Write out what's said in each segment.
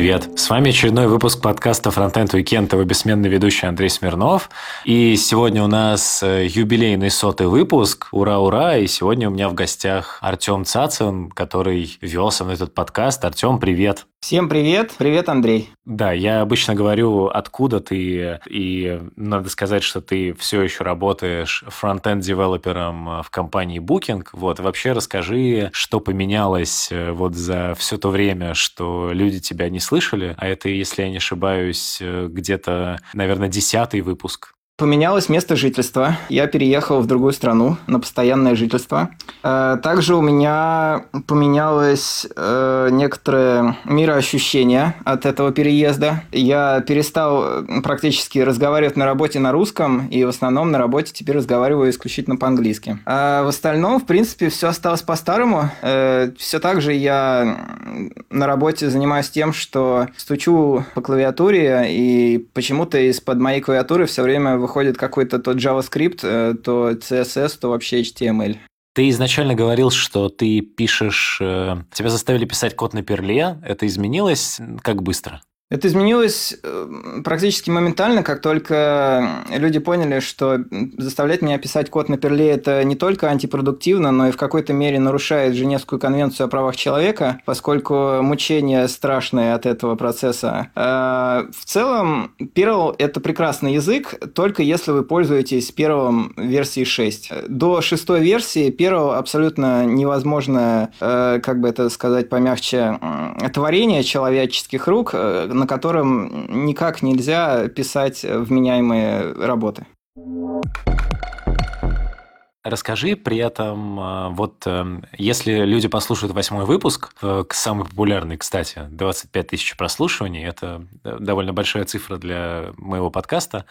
Привет! С вами очередной выпуск подкаста Frontend Weekend, его бессменный ведущий Андрей Смирнов. И сегодня у нас э, юбилейный сотый выпуск. Ура-ура! И сегодня у меня в гостях Артем Цацин, который вел со мной этот подкаст. Артем, привет! Всем привет! Привет, Андрей! Да, я обычно говорю, откуда ты, и надо сказать, что ты все еще работаешь фронтенд-девелопером в компании Booking. Вот, вообще расскажи, что поменялось э, вот за все то время, что люди тебя не слышали, а это, если я не ошибаюсь, э, где-то, наверное, десятый выпуск. Поменялось место жительства. Я переехал в другую страну на постоянное жительство. Э, также у меня поменялось э, некоторое мироощущение от этого переезда. Я перестал практически разговаривать на работе на русском, и в основном на работе теперь разговариваю исключительно по-английски. А в остальном, в принципе, все осталось по-старому. Э, все так же я на работе занимаюсь тем, что стучу по клавиатуре, и почему-то из-под моей клавиатуры все время выходит какой-то то JavaScript, э, то CSS, то вообще HTML. Ты изначально говорил, что ты пишешь... Э, тебя заставили писать код на перле. Это изменилось? Как быстро? Это изменилось э, практически моментально, как только люди поняли, что заставлять меня писать код на перле это не только антипродуктивно, но и в какой-то мере нарушает Женевскую конвенцию о правах человека, поскольку мучения страшные от этого процесса. А, в целом, Perl – это прекрасный язык, только если вы пользуетесь Perl версии 6. До шестой версии Perl абсолютно невозможно, э, как бы это сказать помягче, творение человеческих рук, э, на котором никак нельзя писать вменяемые работы. Расскажи при этом, э, вот э, если люди послушают восьмой выпуск, э, самый популярный, кстати, 25 тысяч прослушиваний, это довольно большая цифра для моего подкаста,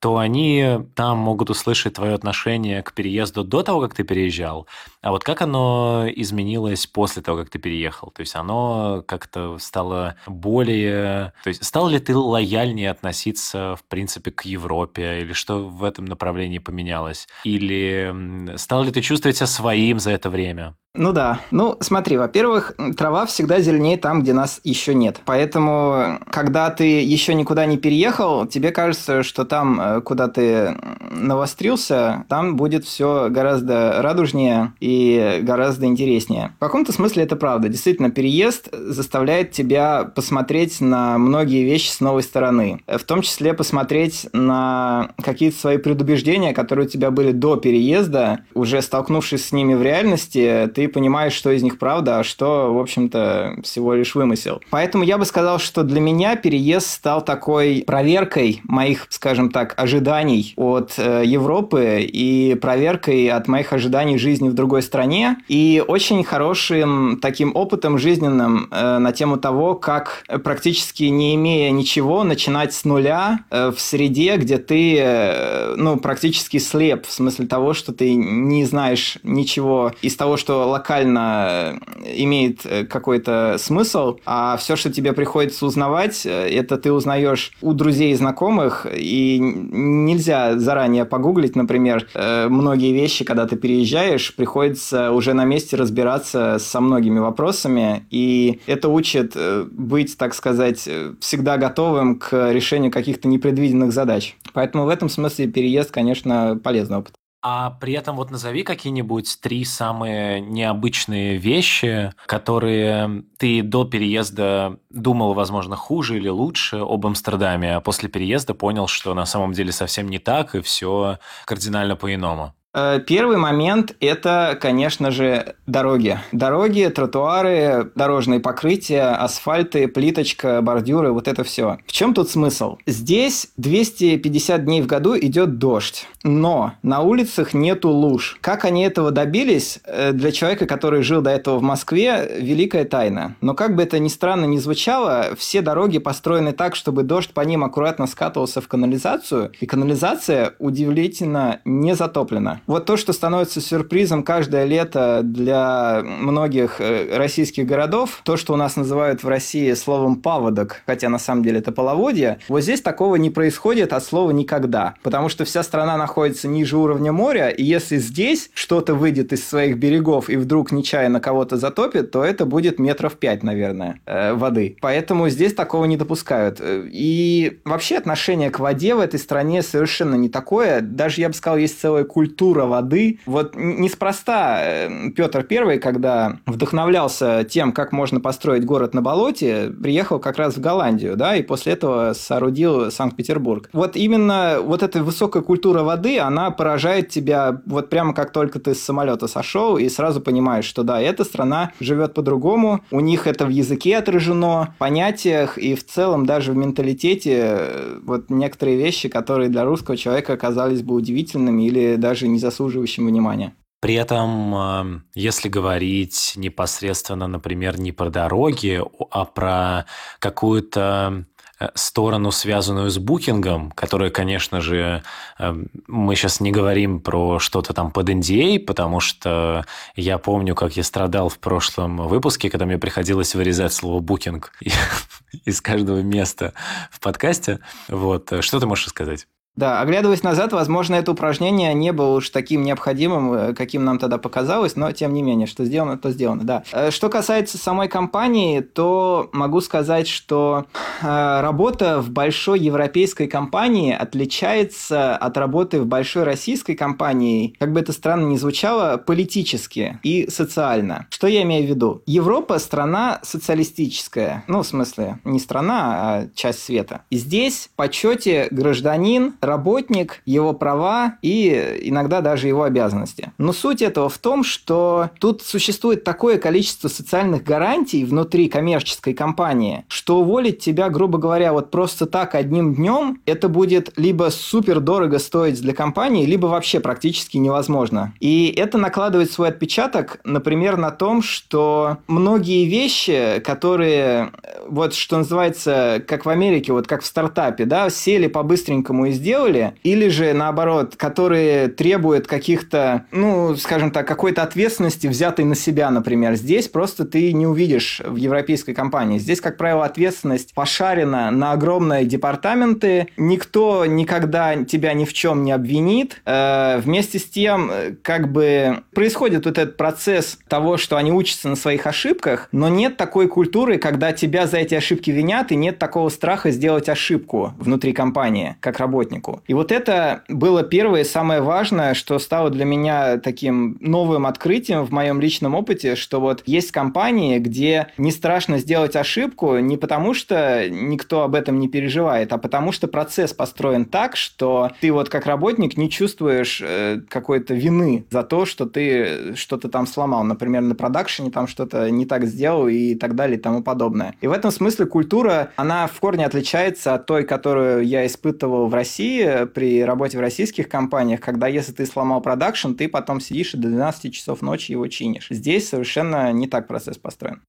то они там могут услышать твое отношение к переезду до того, как ты переезжал, а вот как оно изменилось после того, как ты переехал? То есть оно как-то стало более... То есть стал ли ты лояльнее относиться, в принципе, к Европе, или что в этом направлении поменялось? Или Стал ли ты чувствовать себя своим за это время? Ну да. Ну, смотри, во-первых, трава всегда зеленее там, где нас еще нет. Поэтому, когда ты еще никуда не переехал, тебе кажется, что там, э, куда ты навострился, там будет все гораздо радужнее и гораздо интереснее. В каком-то смысле это правда. Действительно, переезд заставляет тебя посмотреть на многие вещи с новой стороны. В том числе посмотреть на какие-то свои предубеждения, которые у тебя были до переезда. Уже столкнувшись с ними в реальности, ты понимаешь, что из них правда, а что, в общем-то, всего лишь вымысел. Поэтому я бы сказал, что для меня переезд стал такой проверкой моих, скажем так, ожиданий от э, Европы и проверкой от моих ожиданий жизни в другой стране и очень хорошим таким опытом жизненным э, на тему того, как практически не имея ничего начинать с нуля э, в среде, где ты э, ну, практически слеп, в смысле того, что ты не знаешь ничего из того, что локально э, имеет э, какой-то смысл, а все, что тебе приходится узнавать, э, это ты узнаешь у друзей и знакомых, и нельзя заранее погуглить, например, многие вещи, когда ты переезжаешь, приходится уже на месте разбираться со многими вопросами, и это учит быть, так сказать, всегда готовым к решению каких-то непредвиденных задач. Поэтому в этом смысле переезд, конечно, полезный опыт. А при этом вот назови какие-нибудь три самые необычные вещи, которые ты до переезда думал, возможно, хуже или лучше об Амстердаме, а после переезда понял, что на самом деле совсем не так, и все кардинально по-иному. Э, первый момент – это, конечно же, дороги. Дороги, тротуары, дорожные покрытия, асфальты, плиточка, бордюры, вот это все. В чем тут смысл? Здесь 250 дней в году идет дождь, но на улицах нету луж. Как они этого добились, э, для человека, который жил до этого в Москве, великая тайна. Но как бы это ни странно ни звучало, все дороги построены так, чтобы дождь по ним аккуратно скатывался в канализацию, и канализация удивительно не затоплена. Вот то, что становится сюрпризом каждое лето для многих э, российских городов, то, что у нас называют в России словом «паводок», хотя на самом деле это половодье, вот здесь такого не происходит от слова «никогда», потому что вся страна находится ниже уровня моря, и если здесь что-то выйдет из своих берегов и вдруг нечаянно кого-то затопит, то это будет метров пять, наверное, э, воды. Поэтому здесь такого не допускают. И вообще отношение к воде в этой стране совершенно не такое. Даже, я бы сказал, есть целая культура воды. Вот неспроста э, Петр Первый, когда вдохновлялся тем, как можно построить город на болоте, приехал как раз в Голландию, да, и после этого соорудил Санкт-Петербург. Вот именно вот эта высокая культура воды, она поражает тебя вот прямо как только ты с самолета сошел и сразу понимаешь, что да, эта страна живет по-другому, у них это в языке отражено, в понятиях и в целом даже в менталитете э, вот некоторые вещи, которые для русского человека оказались бы удивительными или даже не заслуживающими внимания. При этом, э, если говорить непосредственно, например, не про дороги, а про какую-то э, сторону, связанную с букингом, которая, конечно же, э, мы сейчас не говорим про что-то там под NDA, потому что я помню, как я страдал в прошлом выпуске, когда мне приходилось вырезать слово букинг из каждого места в подкасте. Вот. Что ты можешь сказать? Да, оглядываясь назад, возможно, это упражнение не было уж таким необходимым, э, каким нам тогда показалось, но тем не менее, что сделано, то сделано, да. Э, что касается самой компании, то могу сказать, что э, работа в большой европейской компании отличается от работы в большой российской компании, как бы это странно ни звучало, политически и социально. Что я имею в виду? Европа – страна социалистическая. Ну, в смысле, не страна, а часть света. И здесь в почете гражданин работник, его права и иногда даже его обязанности. Но суть этого в том, что тут существует такое количество социальных гарантий внутри коммерческой компании, что уволить тебя, грубо говоря, вот просто так одним днем, это будет либо супер дорого стоить для компании, либо вообще практически невозможно. И это накладывает свой отпечаток, например, на том, что многие вещи, которые, вот что называется, как в Америке, вот как в стартапе, да, сели по-быстренькому и сделали, сделали, или же наоборот, которые требуют каких-то, ну, скажем так, какой-то ответственности, взятой на себя, например. Здесь просто ты не увидишь в европейской компании. Здесь, как правило, ответственность пошарена на огромные департаменты, никто никогда тебя ни в чем не обвинит. Э, вместе с тем, как бы происходит вот этот процесс того, что они учатся на своих ошибках, но нет такой культуры, когда тебя за эти ошибки винят, и нет такого страха сделать ошибку внутри компании, как работнику рынку. И вот это было первое и самое важное, что стало для меня таким новым открытием в моем личном опыте, что вот есть компании, где не страшно сделать ошибку не потому, что никто об этом не переживает, а потому что процесс построен так, что ты вот как работник не чувствуешь э, какой-то вины за то, что ты что-то там сломал. Например, на продакшене там что-то не так сделал и так далее и тому подобное. И в этом смысле культура, она в корне отличается от той, которую я испытывал в России, при работе в российских компаниях, когда если ты сломал продакшн, ты потом сидишь и до 12 часов ночи его чинишь. Здесь совершенно не так процесс построен.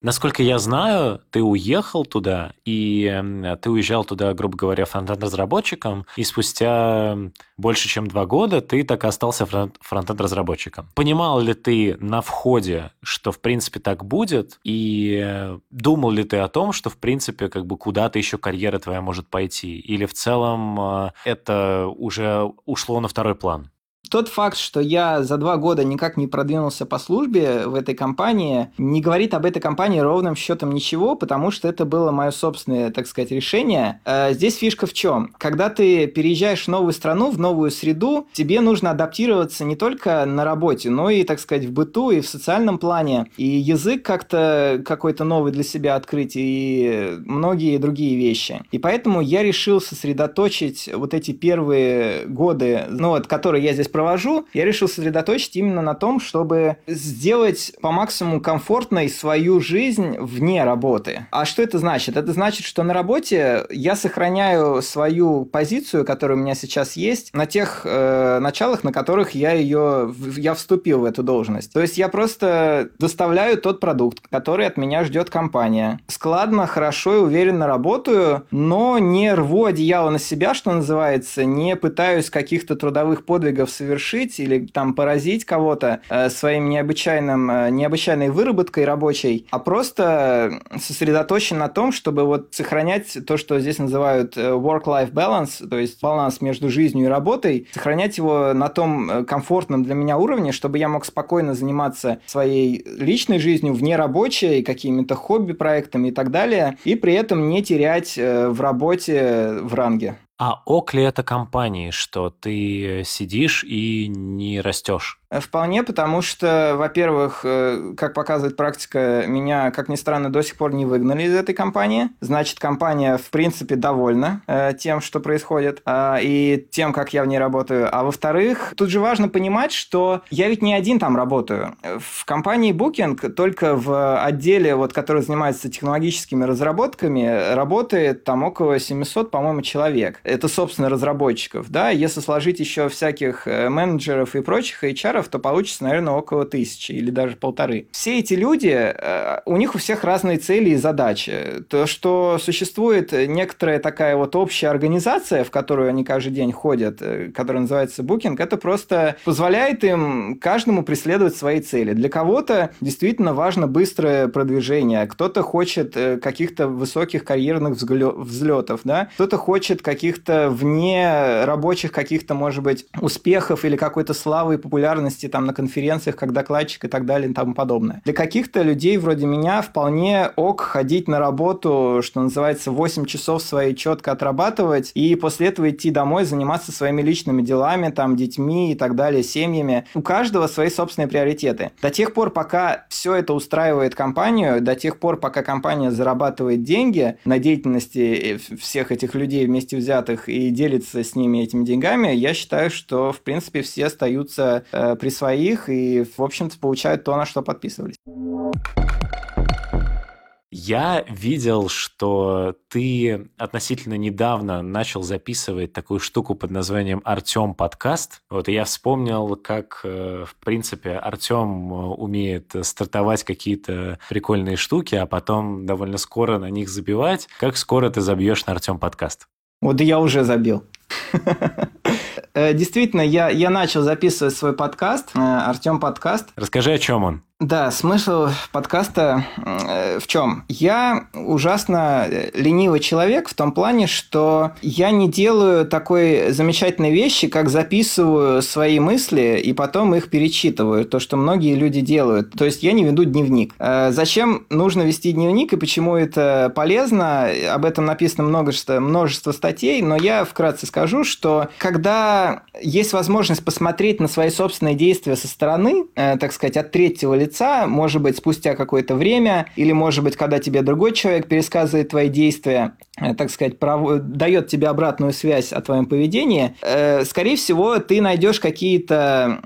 Насколько я знаю, ты уехал туда, и ты уезжал туда, грубо говоря, фронтенд-разработчиком, и спустя больше, чем два года ты так и остался фронтенд-разработчиком. Понимал ли ты на входе, что в принципе так будет, и думал ли ты о том, что в принципе как бы куда-то еще карьера твоя может пойти, или в целом э, это уже ушло на второй план? Тот факт, что я за два года никак не продвинулся по службе в этой компании, не говорит об этой компании ровным счетом ничего, потому что это было мое собственное, так сказать, решение. Э, здесь фишка в чем? Когда ты переезжаешь в новую страну, в новую среду, тебе нужно адаптироваться не только на работе, но и, так сказать, в быту и в социальном плане. И язык как-то какой-то новый для себя открыть, и многие другие вещи. И поэтому я решил сосредоточить вот эти первые годы, ну вот, которые я здесь провожу, я решил сосредоточить именно на том, чтобы сделать по максимуму комфортной свою жизнь вне работы. А что это значит? Это значит, что на работе я сохраняю свою позицию, которая у меня сейчас есть, на тех э, началах, на которых я ее я вступил в эту должность. То есть я просто доставляю тот продукт, который от меня ждет компания. Складно, хорошо и уверенно работаю, но не рву одеяло на себя, что называется, не пытаюсь каких-то трудовых подвигов совершить или там поразить кого-то э, своим необычайным, э, необычайной выработкой рабочей, а просто сосредоточен на том, чтобы вот сохранять то, что здесь называют э, work-life balance, то есть баланс между жизнью и работой, сохранять его на том э, комфортном для меня уровне, чтобы я мог спокойно заниматься своей личной жизнью, вне рабочей, какими-то хобби-проектами и так далее, и при этом не терять э, в работе в ранге. А ок ли это компании, что ты сидишь и не растешь? Вполне, потому что, во-первых, э, как показывает практика, меня, как ни странно, до сих пор не выгнали из этой компании. Значит, компания, в принципе, довольна э, тем, что происходит, э, и тем, как я в ней работаю. А во-вторых, тут же важно понимать, что я ведь не один там работаю. В компании Booking только в отделе, вот, который занимается технологическими разработками, работает там около 700, по-моему, человек. Это, собственно, разработчиков. Да? Если сложить еще всяких менеджеров и прочих HR, долларов, то получится, наверное, около тысячи или даже полторы. Все эти люди, э, у них у всех разные цели и задачи. То, что существует некоторая такая вот общая организация, в которую они каждый день ходят, э, которая называется Booking, это просто позволяет им каждому преследовать свои цели. Для кого-то действительно важно быстрое продвижение, кто-то хочет э, каких-то высоких карьерных взлетов, да? кто-то хочет каких-то вне рабочих каких-то, может быть, успехов или какой-то славы и популярности популярности там на конференциях, как докладчик и так далее и тому подобное. Для каких-то людей вроде меня вполне ок ходить на работу, что называется, 8 часов свои четко отрабатывать и после этого идти домой, заниматься своими личными делами, там, детьми и так далее, семьями. У каждого свои собственные приоритеты. До тех пор, пока все это устраивает компанию, до тех пор, пока компания зарабатывает деньги на деятельности всех этих людей вместе взятых и делится с ними этими деньгами, я считаю, что, в принципе, все остаются э, при своих и, в общем-то, получают то, на что подписывались. Я видел, что ты относительно недавно начал записывать такую штуку под названием Артем подкаст. Вот и я вспомнил, как, э, в принципе, Артем э, умеет стартовать какие-то прикольные штуки, а потом довольно скоро на них забивать. Как скоро ты забьешь на Артем подкаст? Вот я уже забил. Э, действительно, я, я начал записывать свой подкаст, э, Артем подкаст. Расскажи, о чем он. Да, смысл подкаста э, в чем? Я ужасно э, ленивый человек в том плане, что я не делаю такой замечательной вещи, как записываю свои мысли и потом их перечитываю, то, что многие люди делают. То есть я не веду дневник. Э, зачем нужно вести дневник и почему это полезно? Об этом написано множество, множество статей, но я вкратце скажу, что когда есть возможность посмотреть на свои собственные действия со стороны, так сказать, от третьего лица, лица, может быть, спустя какое-то время, или, может быть, когда тебе другой человек пересказывает твои действия, э, так сказать, прав... дает тебе обратную связь о твоем поведении, э, скорее всего, ты найдешь какие-то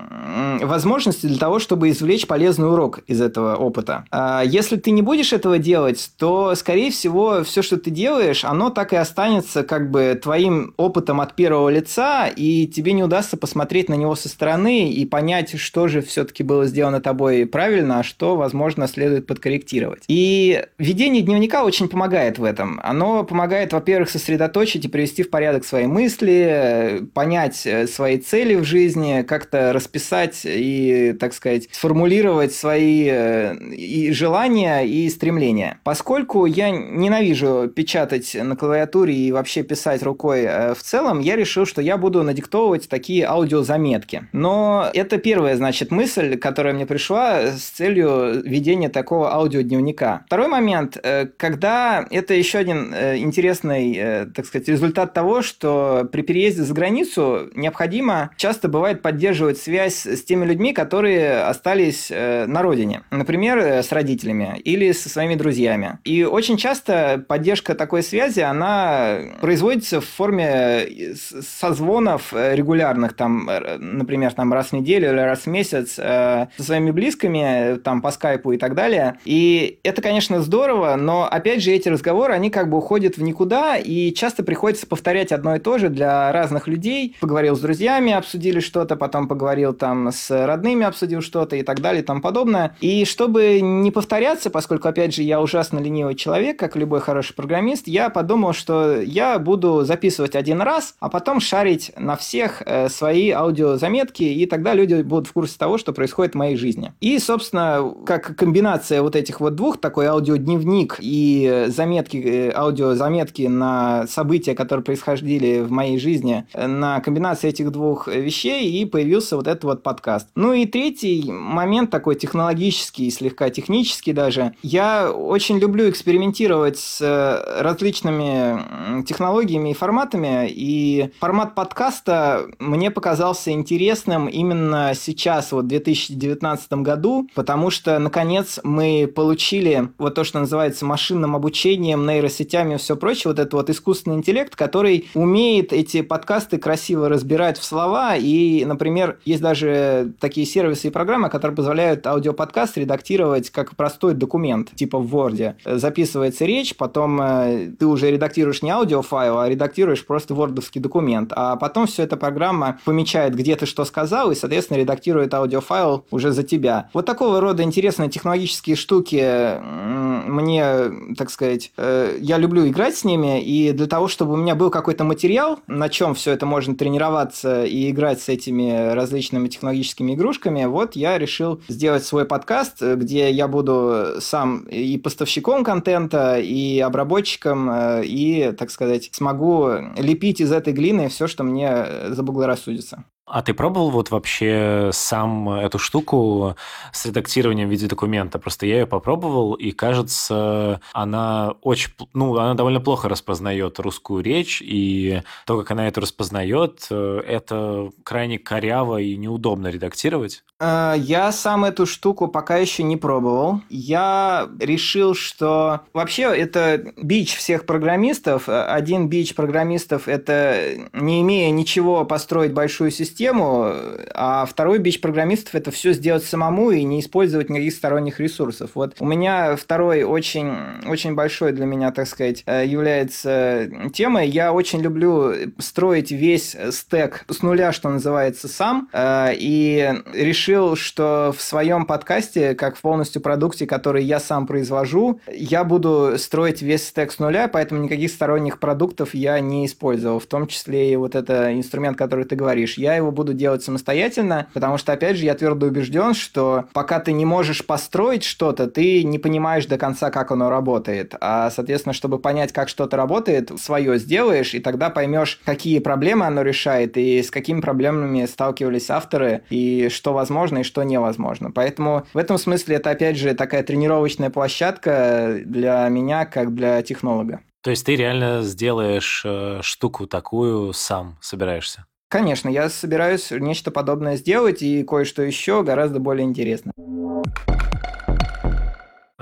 возможности для того, чтобы извлечь полезный урок из этого опыта. А если ты не будешь этого делать, то, скорее всего, все, что ты делаешь, оно так и останется как бы твоим опытом от первого лица, и тебе не удастся посмотреть на него со стороны и понять, что же все-таки было сделано тобой правильно, а что, возможно, следует подкорректировать. И ведение дневника очень помогает в этом. Оно помогает, во-первых, сосредоточить и привести в порядок свои мысли, понять э, свои цели в жизни, как-то расписать и, так сказать, сформулировать свои э, и желания и стремления. Поскольку я ненавижу печатать на клавиатуре и вообще писать рукой э, в целом, я решил, что я буду надиктовывать такие аудиозаметки. Но это первая, значит, мысль, которая мне пришла с целью ведения такого аудиодневника. Второй момент, э, когда это еще один интересный, так сказать, результат того, что при переезде за границу необходимо часто бывает поддерживать связь с теми людьми, которые остались э, на родине. Например, э, с родителями или со своими друзьями. И очень часто поддержка такой связи, она производится в форме э, созвонов регулярных, там, например, там раз в неделю или раз в месяц со своими близкими, там, по скайпу и так далее. И это, конечно, здорово, но, опять же, эти разговоры, они как бы уходят в никуда, и часто приходится повторять одно и то же для разных людей. Поговорил с друзьями, обсудили что-то, потом поговорил там с родными, обсудил что-то и так далее и тому подобное. И чтобы не повторяться, поскольку, опять же, я ужасно ленивый человек, как любой хороший программист, я подумал, что я буду записывать один раз, а потом шарить на всех э, свои аудиозаметки, и тогда люди будут в курсе того, что происходит в моей жизни. И, собственно, как комбинация вот этих вот двух, такой аудиодневник и заметки, э, аудиозаметки на события, которые происходили в моей жизни, на комбинации этих двух вещей и появился вот этот вот подкаст. Ну и третий момент такой технологический, слегка технический даже. Я очень люблю экспериментировать с э, различными технологиями и форматами, и формат подкаста мне показался интересным именно сейчас, вот в 2019 году, потому что, наконец, мы получили вот то, что называется машинным обучением, нейросетями и все прочее, вот этот вот искусственный интеллект, который умеет эти подкасты красиво разбирать в слова, и, например, есть даже такие сервисы и программы, которые позволяют аудиоподкаст редактировать как простой документ, типа в Word. Записывается речь, потом э, ты уже редактируешь не аудиофайл, а редактируешь просто вордовский документ, а потом все эта программа помечает, где ты что сказал, и, соответственно, редактирует аудиофайл уже за тебя. Вот такого рода интересные технологические штуки мне, так сказать, э, я люблю играть с ними, и для того, чтобы у меня был какой-то материал, на чем все это можно тренироваться и играть с этими различными технологическими игрушками, вот я решил сделать свой подкаст, где я буду сам и поставщиком контента, и обработчиком, э, и, так сказать, смогу лепить из этой глины все, что мне заблагорассудится. А ты пробовал вот вообще сам эту штуку с редактированием в виде документа? Просто я ее попробовал, и кажется, она очень, ну, она довольно плохо распознает русскую речь, и то, как она это распознает, э, это крайне коряво и неудобно редактировать. Э, я сам эту штуку пока еще не пробовал. Я решил, что вообще это бич всех программистов. Один бич программистов – это не имея ничего построить большую систему, а второй бич программистов это все сделать самому и не использовать никаких сторонних ресурсов. Вот у меня второй очень, очень большой для меня, так сказать, э, является темой. Я очень люблю строить весь стек с нуля, что называется, сам, э, и решил, что в своем подкасте, как в полностью продукте, который я сам произвожу, я буду строить весь стек с нуля, поэтому никаких сторонних продуктов я не использовал, в том числе и вот это инструмент, который ты говоришь. Я его буду делать самостоятельно, потому что, опять же, я твердо убежден, что пока ты не можешь построить что-то, ты не понимаешь до конца, как оно работает. А, соответственно, чтобы понять, как что-то работает, свое сделаешь, и тогда поймешь, какие проблемы оно решает, и с какими проблемами сталкивались авторы, и что возможно, и что невозможно. Поэтому в этом смысле это, опять же, такая тренировочная площадка для меня, как для технолога. То есть ты реально сделаешь э, штуку такую сам, собираешься? Конечно, я собираюсь нечто подобное сделать и кое-что еще гораздо более интересно.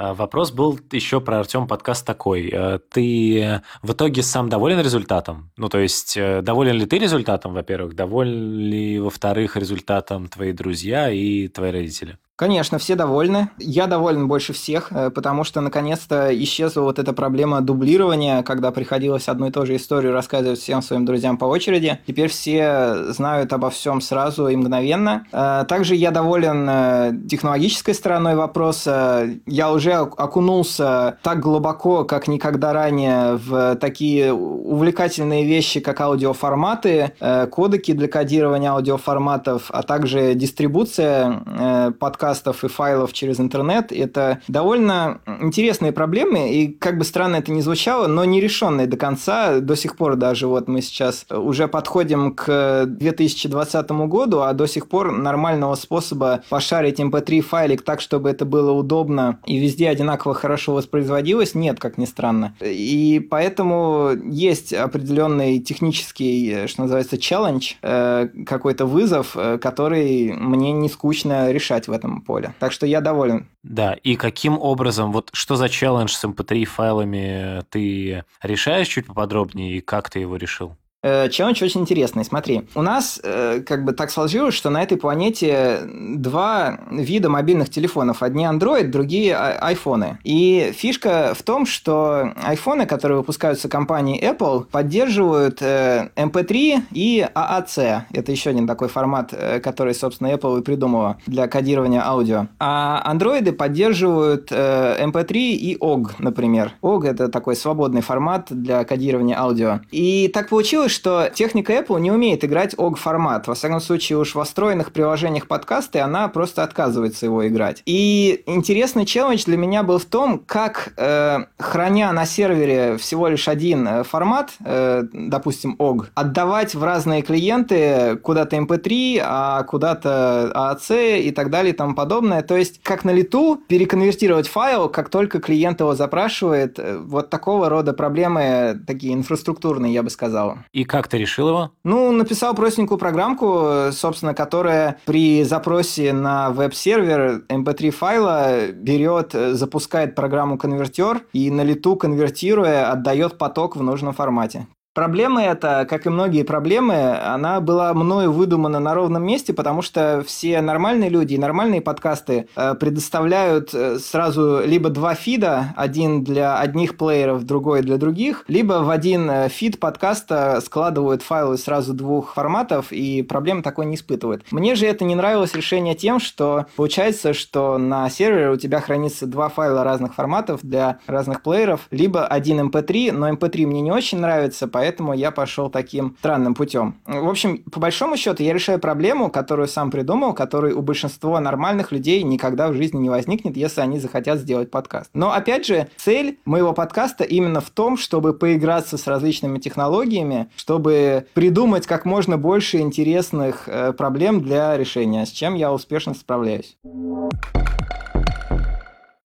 А, вопрос был еще про Артем подкаст такой. Э, ты в итоге сам доволен результатом? Ну, то есть, э, доволен ли ты результатом, во-первых? Доволен ли, во-вторых, результатом твои друзья и твои родители? Конечно, все довольны. Я доволен больше всех, э, потому что наконец-то исчезла вот эта проблема дублирования, когда приходилось одну и ту же историю рассказывать всем своим друзьям по очереди. Теперь все знают обо всем сразу и мгновенно. Э, также я доволен э, технологической стороной вопроса. Я уже окунулся так глубоко, как никогда ранее, в такие увлекательные вещи, как аудиоформаты, кодеки для кодирования аудиоформатов, а также дистрибуция подкастов подкастов и файлов через интернет. Это довольно интересные проблемы, и как бы странно это ни звучало, но нерешенные до конца. До сих пор даже вот мы сейчас уже подходим к 2020 году, а до сих пор нормального способа пошарить MP3 эм файлик так, чтобы это было удобно и везде одинаково хорошо воспроизводилось, нет, как ни странно. И поэтому есть определенный технический, что называется, челлендж, э, какой-то вызов, э, который мне не скучно решать в этом поле. Так что я доволен. Да, и каким образом, вот что за челлендж с MP3 файлами ты решаешь чуть поподробнее, и как ты его решил? Э, челлендж очень интересный. Смотри, у нас э, как бы так сложилось, что на этой планете два вида мобильных телефонов. Одни Android, другие айфоны. И фишка в том, что айфоны, которые выпускаются компанией Apple, поддерживают э, MP3 и AAC. Это еще один такой формат, который, собственно, Apple и придумала для кодирования аудио. А андроиды поддерживают MP3 и OGG, например. OGG – это такой свободный формат для кодирования аудио. И так получилось, что техника Apple не умеет играть OG-формат. Во всяком случае, уж в встроенных приложениях подкасты она просто отказывается его играть. И интересный челлендж для меня был в том, как, э, храня на сервере всего лишь один э, формат, э, допустим, OG, отдавать в разные клиенты куда-то MP3, эм а куда-то AAC и так далее и тому подобное. То есть, как на лету переконвертировать файл, как только клиент его запрашивает. Э, вот такого рода проблемы, такие инфраструктурные, я бы сказал. И как ты решил его? Ну, написал простенькую программку, собственно, которая при запросе на веб-сервер MP3 эм файла берет, запускает программу конвертер и на лету конвертируя отдает поток в нужном формате. Проблема эта, как и многие проблемы, она была мною выдумана на ровном месте, потому что все нормальные люди и нормальные подкасты э, предоставляют э, сразу либо два фида, один для одних плееров, другой для других, либо в один э, фид подкаста складывают файлы сразу двух форматов, и проблем такой не испытывают. Мне же это не нравилось решение тем, что получается, что на сервере у тебя хранится два файла разных форматов для разных плееров, либо один MP3, эм но MP3 эм мне не очень нравится, поэтому поэтому я пошел таким странным путем. В общем, по большому счету, я решаю проблему, которую сам придумал, которую у большинства нормальных людей никогда в жизни не возникнет, если они захотят сделать подкаст. Но, опять же, цель моего подкаста именно в том, чтобы поиграться с различными технологиями, чтобы придумать как можно больше интересных э, проблем для решения, с чем я успешно справляюсь.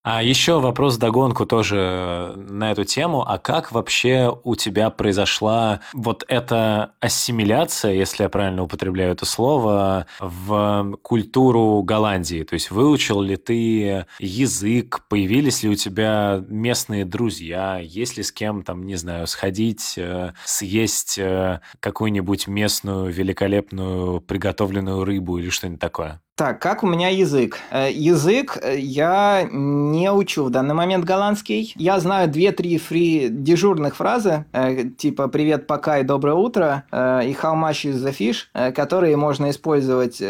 А еще вопрос догонку тоже э, на эту тему. А как вообще у тебя произошла вот эта ассимиляция, если я правильно употребляю это слово, в культуру Голландии? То есть выучил ли ты язык, появились ли у тебя местные друзья, есть ли с кем там, не знаю, сходить, э, съесть э, какую-нибудь местную великолепную приготовленную рыбу или что-нибудь такое? Так, как у меня язык? Э, язык э, я не учу в данный момент голландский. Я знаю две-три фри дежурных фразы, э, типа «привет, пока» и «доброе утро» и «how much is the fish», которые можно использовать,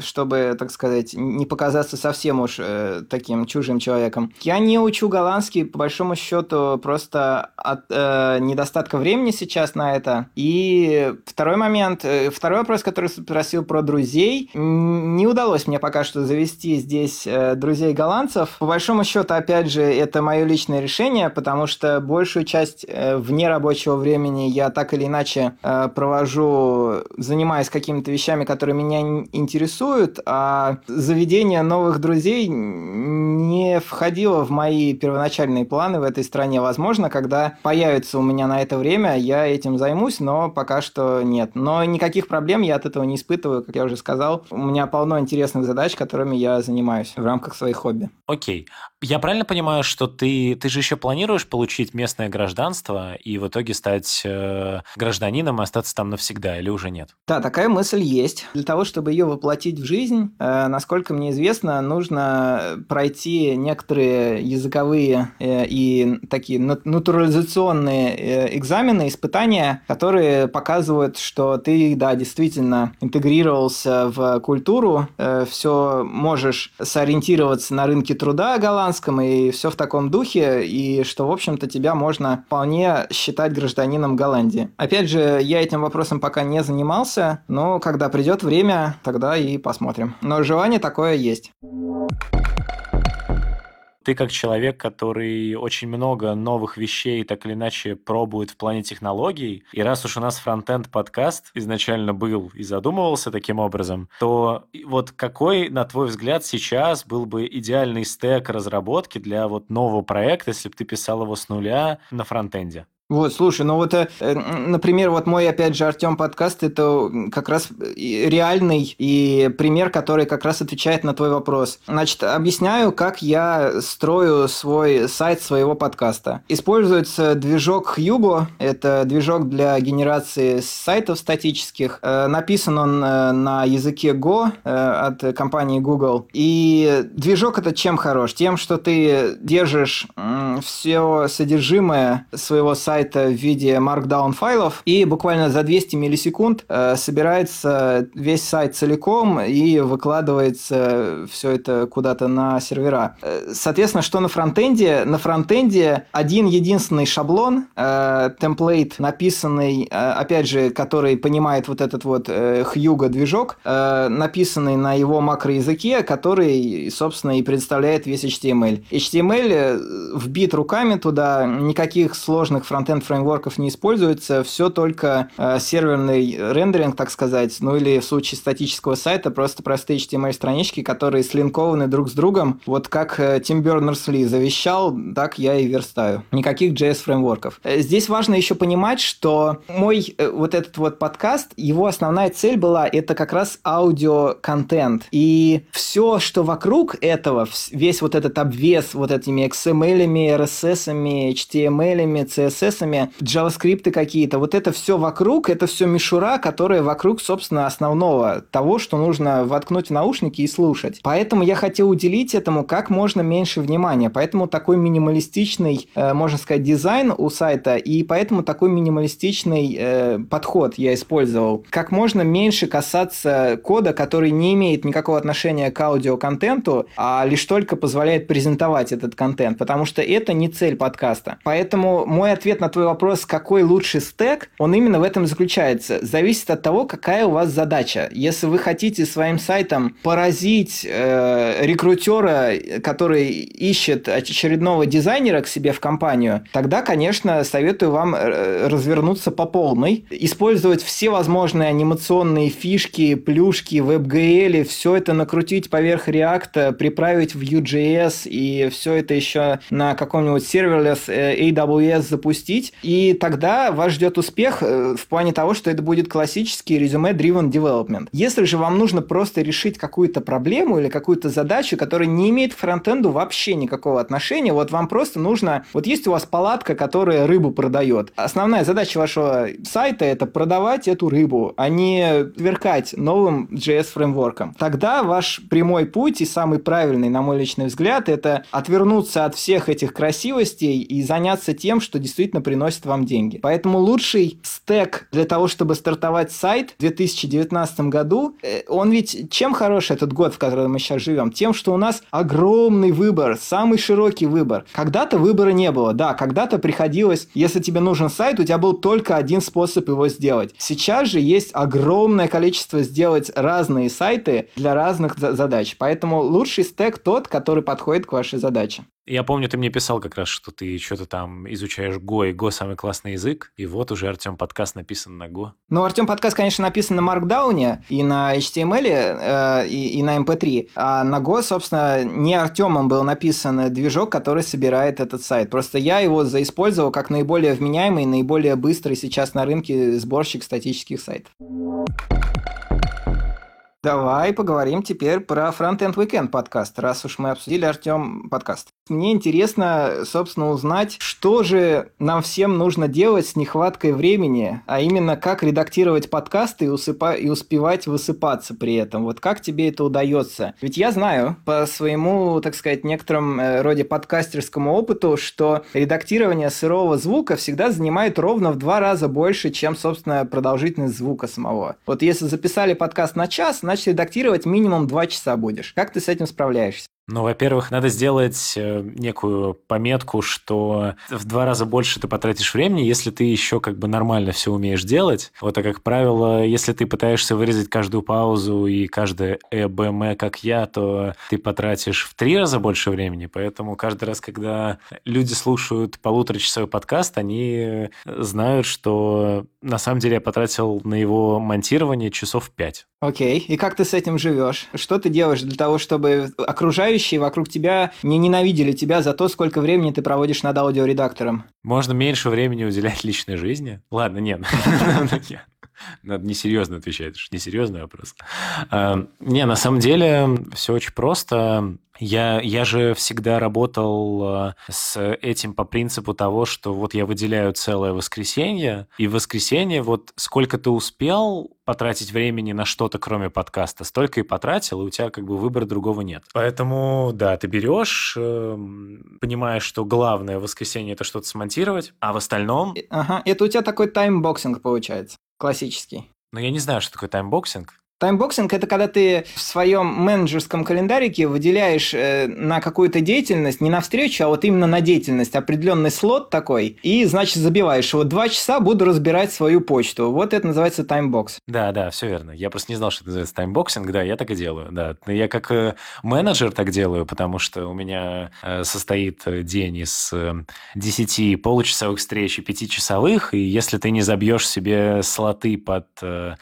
чтобы, так сказать, не показаться совсем уж таким чужим человеком. Я не учу голландский, по большому счету, просто от недостатка времени сейчас на это. И второй момент, второй вопрос, который спросил про друзей, не удалось удалось мне пока что завести здесь э, друзей голландцев. По большому счету, опять же, это мое личное решение, потому что большую часть э, вне рабочего времени я так или иначе э, провожу, занимаясь какими-то вещами, которые меня интересуют, а заведение новых друзей не входило в мои первоначальные планы в этой стране. Возможно, когда появится у меня на это время, я этим займусь, но пока что нет. Но никаких проблем я от этого не испытываю, как я уже сказал. У меня полно интересных интересных задач, которыми я занимаюсь в рамках своих хобби. Окей. Я правильно понимаю, что ты, ты же еще планируешь получить местное гражданство и в итоге стать э, гражданином и остаться там навсегда, или уже нет? Да, такая мысль есть. Для того, чтобы ее воплотить в жизнь, э, насколько мне известно, нужно пройти некоторые языковые э, и такие натурализационные э, экзамены, испытания, которые показывают, что ты, да, действительно интегрировался в культуру, э, э, все можешь сориентироваться на рынке труда голландском и все в таком духе, и что, в общем-то, тебя можно вполне считать гражданином Голландии. Опять же, я этим вопросом пока не занимался, но когда придет время, тогда и посмотрим. Но желание такое есть ты как человек, который очень много новых вещей так или иначе пробует в плане технологий, и раз уж у нас фронтенд подкаст изначально был и задумывался таким образом, то вот какой, на твой взгляд, сейчас был бы идеальный стек разработки для вот нового проекта, если бы ты писал его с нуля на фронтенде? Вот, слушай, ну вот, э, например, вот мой, опять же, Артем подкаст, это как раз реальный и пример, который как раз отвечает на твой вопрос. Значит, объясняю, как я строю свой сайт своего подкаста. Используется движок Hugo, это движок для генерации сайтов статических. Э, написан он э, на языке Go от компании Google. И движок это чем хорош? Тем, что ты держишь все содержимое своего сайта сайта в виде markdown файлов, и буквально за 200 миллисекунд э, собирается весь сайт целиком и выкладывается все это куда-то на сервера. Э, соответственно, что на фронтенде? На фронтенде один единственный шаблон, э, темплейт, написанный, опять же, который понимает вот этот вот Hugo движок, написанный на его макроязыке, который, собственно, и представляет весь HTML. HTML э, вбит руками туда, никаких сложных фронтендов фронтенд фреймворков не используется, все только э, серверный рендеринг, так сказать, ну или в случае статического сайта просто простые HTML-странички, которые слинкованы друг с другом. Вот как э, Тим Бернерс-Ли завещал, так я и верстаю. Никаких JS-фреймворков. Э, здесь важно еще понимать, что мой вот этот вот подкаст, его основная цель была это как раз аудиоконтент. И все, что вокруг этого, весь вот этот обвес вот этими XML, RSS, HTML, CSS, CSS, JavaScript какие-то. Вот это все вокруг, это все мишура, которая вокруг, собственно, основного того, что нужно воткнуть в наушники и слушать. Поэтому я хотел уделить этому как можно меньше внимания. Поэтому такой минималистичный, э, можно сказать, дизайн у сайта, и поэтому такой минималистичный э, подход я использовал. Как можно меньше касаться кода, который не имеет никакого отношения к аудиоконтенту, а лишь только позволяет презентовать этот контент, потому что это не цель подкаста. Поэтому мой ответ на на твой вопрос, какой лучший стек, он именно в этом заключается. Зависит от того, какая у вас задача. Если вы хотите своим сайтом поразить э, рекрутера, который ищет очередного дизайнера к себе в компанию, тогда, конечно, советую вам э, развернуться по полной, использовать все возможные анимационные фишки, плюшки, WebGL, все это накрутить поверх React, приправить в Vue.js и все это еще на каком-нибудь serverless э, AWS запустить, запустить, и тогда вас ждет успех э, в плане того, что это будет классический резюме-driven development. Если же вам нужно просто решить какую-то проблему или какую-то задачу, которая не имеет к фронтенду вообще никакого отношения, вот вам просто нужно... Вот есть у вас палатка, которая рыбу продает. Основная задача вашего сайта – это продавать эту рыбу, а не веркать новым JS-фреймворком. Тогда ваш прямой путь и самый правильный, на мой личный взгляд, это отвернуться от всех этих красивостей и заняться тем, что действительно приносит вам деньги. Поэтому лучший стек для того, чтобы стартовать сайт в 2019 году, э, он ведь чем хорош этот год, в котором мы сейчас живем? Тем, что у нас огромный выбор, самый широкий выбор. Когда-то выбора не было, да, когда-то приходилось, если тебе нужен сайт, у тебя был только один способ его сделать. Сейчас же есть огромное количество сделать разные сайты для разных задач. Поэтому лучший стек тот, который подходит к вашей задаче. Я помню, ты мне писал как раз, что ты что-то там изучаешь Go, и Go самый классный язык, и вот уже Артем подкаст написан на Go. Ну, Артем подкаст, конечно, написан на Markdown и на HTML, э, и, и на MP3, эм а на Go, собственно, не Артемом был написан движок, который собирает этот сайт. Просто я его заиспользовал как наиболее вменяемый, наиболее быстрый сейчас на рынке сборщик статических сайтов. Давай поговорим теперь про Frontend Weekend подкаст, раз уж мы обсудили Артем подкаст. Мне интересно, собственно, узнать, что же нам всем нужно делать с нехваткой времени, а именно как редактировать подкасты и, усыпа... и успевать высыпаться при этом. Вот как тебе это удается? Ведь я знаю по своему, так сказать, некотором э, роде подкастерскому опыту, что редактирование сырого звука всегда занимает ровно в два раза больше, чем, собственно, продолжительность звука самого. Вот если записали подкаст на час, значит редактировать минимум два часа будешь. Как ты с этим справляешься? Ну, во-первых, надо сделать э, некую пометку, что в два раза больше ты потратишь времени, если ты еще как бы нормально все умеешь делать. Вот, а как правило, если ты пытаешься вырезать каждую паузу и каждое э, б, м, как я, то ты потратишь в три раза больше времени. Поэтому каждый раз, когда люди слушают полуторачасовой подкаст, они знают, что на самом деле я потратил на его монтирование часов пять. Окей, и как ты с этим живешь? Что ты делаешь для того, чтобы окружающие вокруг тебя не ненавидели тебя за то, сколько времени ты проводишь над аудиоредактором? Можно меньше времени уделять личной жизни? Ладно, нет. Надо несерьезно отвечать, это же несерьезный вопрос. А, не, на самом деле все очень просто. Я, я же всегда работал а, с этим по принципу того, что вот я выделяю целое воскресенье, и в воскресенье вот сколько ты успел потратить времени на что-то, кроме подкаста, столько и потратил, и у тебя как бы выбора другого нет. Поэтому, да, ты берешь, эм, понимаешь, что главное в воскресенье это что-то смонтировать, а в остальном... Ага, это у тебя такой timeboxing получается, классический. Но я не знаю, что такое timeboxing. Timeboxing – это когда ты в своем менеджерском календарике выделяешь э, на какую-то деятельность, не на встречу, а вот именно на деятельность определенный слот такой, и, значит, забиваешь, вот два часа буду разбирать свою почту. Вот это называется timebox. Да, да, все верно. Я просто не знал, что это называется timeboxing, да, я так и делаю, да. Я как э, менеджер так делаю, потому что у меня э, состоит день из э, 10 получасовых встреч и 5 часовых, и если ты не забьешь себе слоты под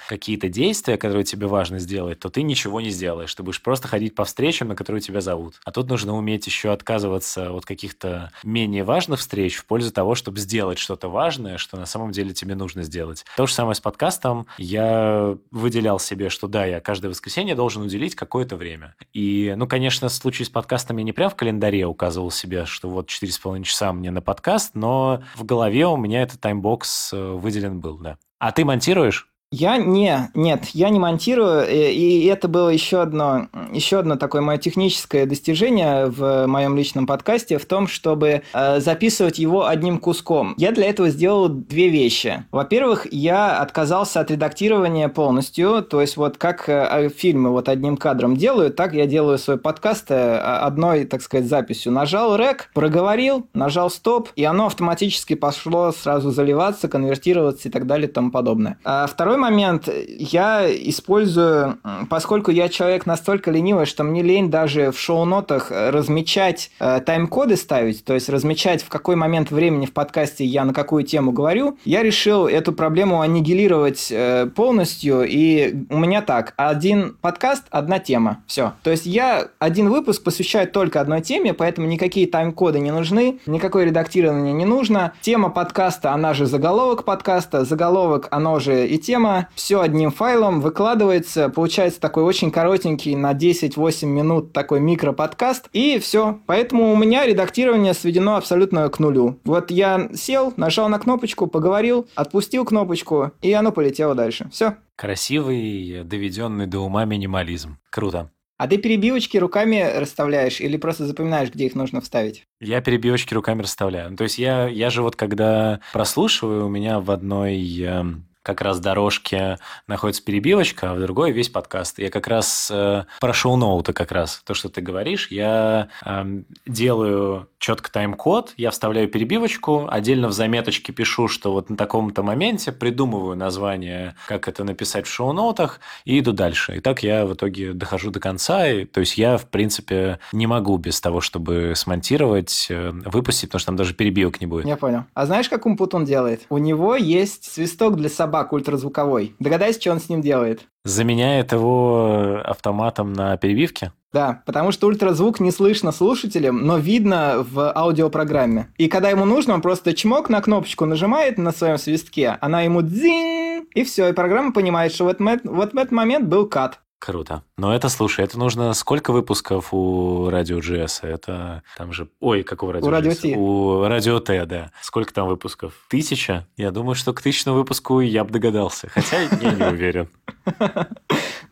какие-то действия, которые тебе тебе важно сделать, то ты ничего не сделаешь. Ты будешь просто ходить по встречам, на которые тебя зовут. А тут нужно уметь еще отказываться от каких-то менее важных встреч в пользу того, чтобы сделать что-то важное, что на самом деле тебе нужно сделать. То же самое с подкастом. Я выделял себе, что да, я каждое воскресенье должен уделить какое-то время. И, ну, конечно, в случае с подкастом я не прям в календаре указывал себе, что вот 4,5 часа мне на подкаст, но в голове у меня этот таймбокс э, выделен был, да. А ты монтируешь? Я не, нет, я не монтирую, и это было еще одно, еще одно такое мое техническое достижение в моем личном подкасте в том, чтобы э, записывать его одним куском. Я для этого сделал две вещи. Во-первых, я отказался от редактирования полностью, то есть вот как э, фильмы вот одним кадром делаю, так я делаю свой подкаст э, одной, так сказать, записью. Нажал рек, проговорил, нажал стоп, и оно автоматически пошло сразу заливаться, конвертироваться и так далее и тому подобное. А второй момент я использую, поскольку я человек настолько ленивый, что мне лень даже в шоу-нотах размечать э, тайм-коды ставить, то есть размечать, в какой момент времени в подкасте я на какую тему говорю, я решил эту проблему аннигилировать э, полностью, и у меня так, один подкаст, одна тема, все. То есть я один выпуск посвящаю только одной теме, поэтому никакие тайм-коды не нужны, никакое редактирование не нужно. Тема подкаста, она же заголовок подкаста, заголовок, оно же и тема, все одним файлом выкладывается, получается такой очень коротенький на 10-8 минут такой микроподкаст, и все. Поэтому у меня редактирование сведено абсолютно к нулю. Вот я сел, нажал на кнопочку, поговорил, отпустил кнопочку, и оно полетело дальше. Все. Красивый, доведенный до ума минимализм. Круто. А ты перебивочки руками расставляешь или просто запоминаешь, где их нужно вставить? Я перебивочки руками расставляю. То есть я, я же вот когда прослушиваю, у меня в одной эм, как раз дорожке находится перебивочка, а в другой весь подкаст. Я как раз э, про шоу-ноуты как раз, то, что ты говоришь, я э, делаю четко тайм-код, я вставляю перебивочку, отдельно в заметочке пишу, что вот на таком-то моменте придумываю название, как это написать в шоу-ноутах, и иду дальше. И так я в итоге дохожу до конца, и, то есть я, в принципе, не могу без того, чтобы смонтировать, э, выпустить, потому что там даже перебивок не будет. Я понял. А знаешь, как Умпут он делает? У него есть свисток для собак, собак ультразвуковой. Догадайся, что он с ним делает? Заменяет его автоматом на перебивке? Да, потому что ультразвук не слышно слушателям, но видно в аудиопрограмме. И когда ему нужно, он просто чмок на кнопочку нажимает на своем свистке, она ему дзинь, и все, и программа понимает, что вот, вот в этот момент был кат. Круто. Но это, слушай, это нужно сколько выпусков у Радио GS? Это там же... Ой, какого Радио У Радио Т. У Радио Т, да. Сколько там выпусков? Тысяча? Я думаю, что к тысячному выпуску я бы догадался. Хотя я не уверен.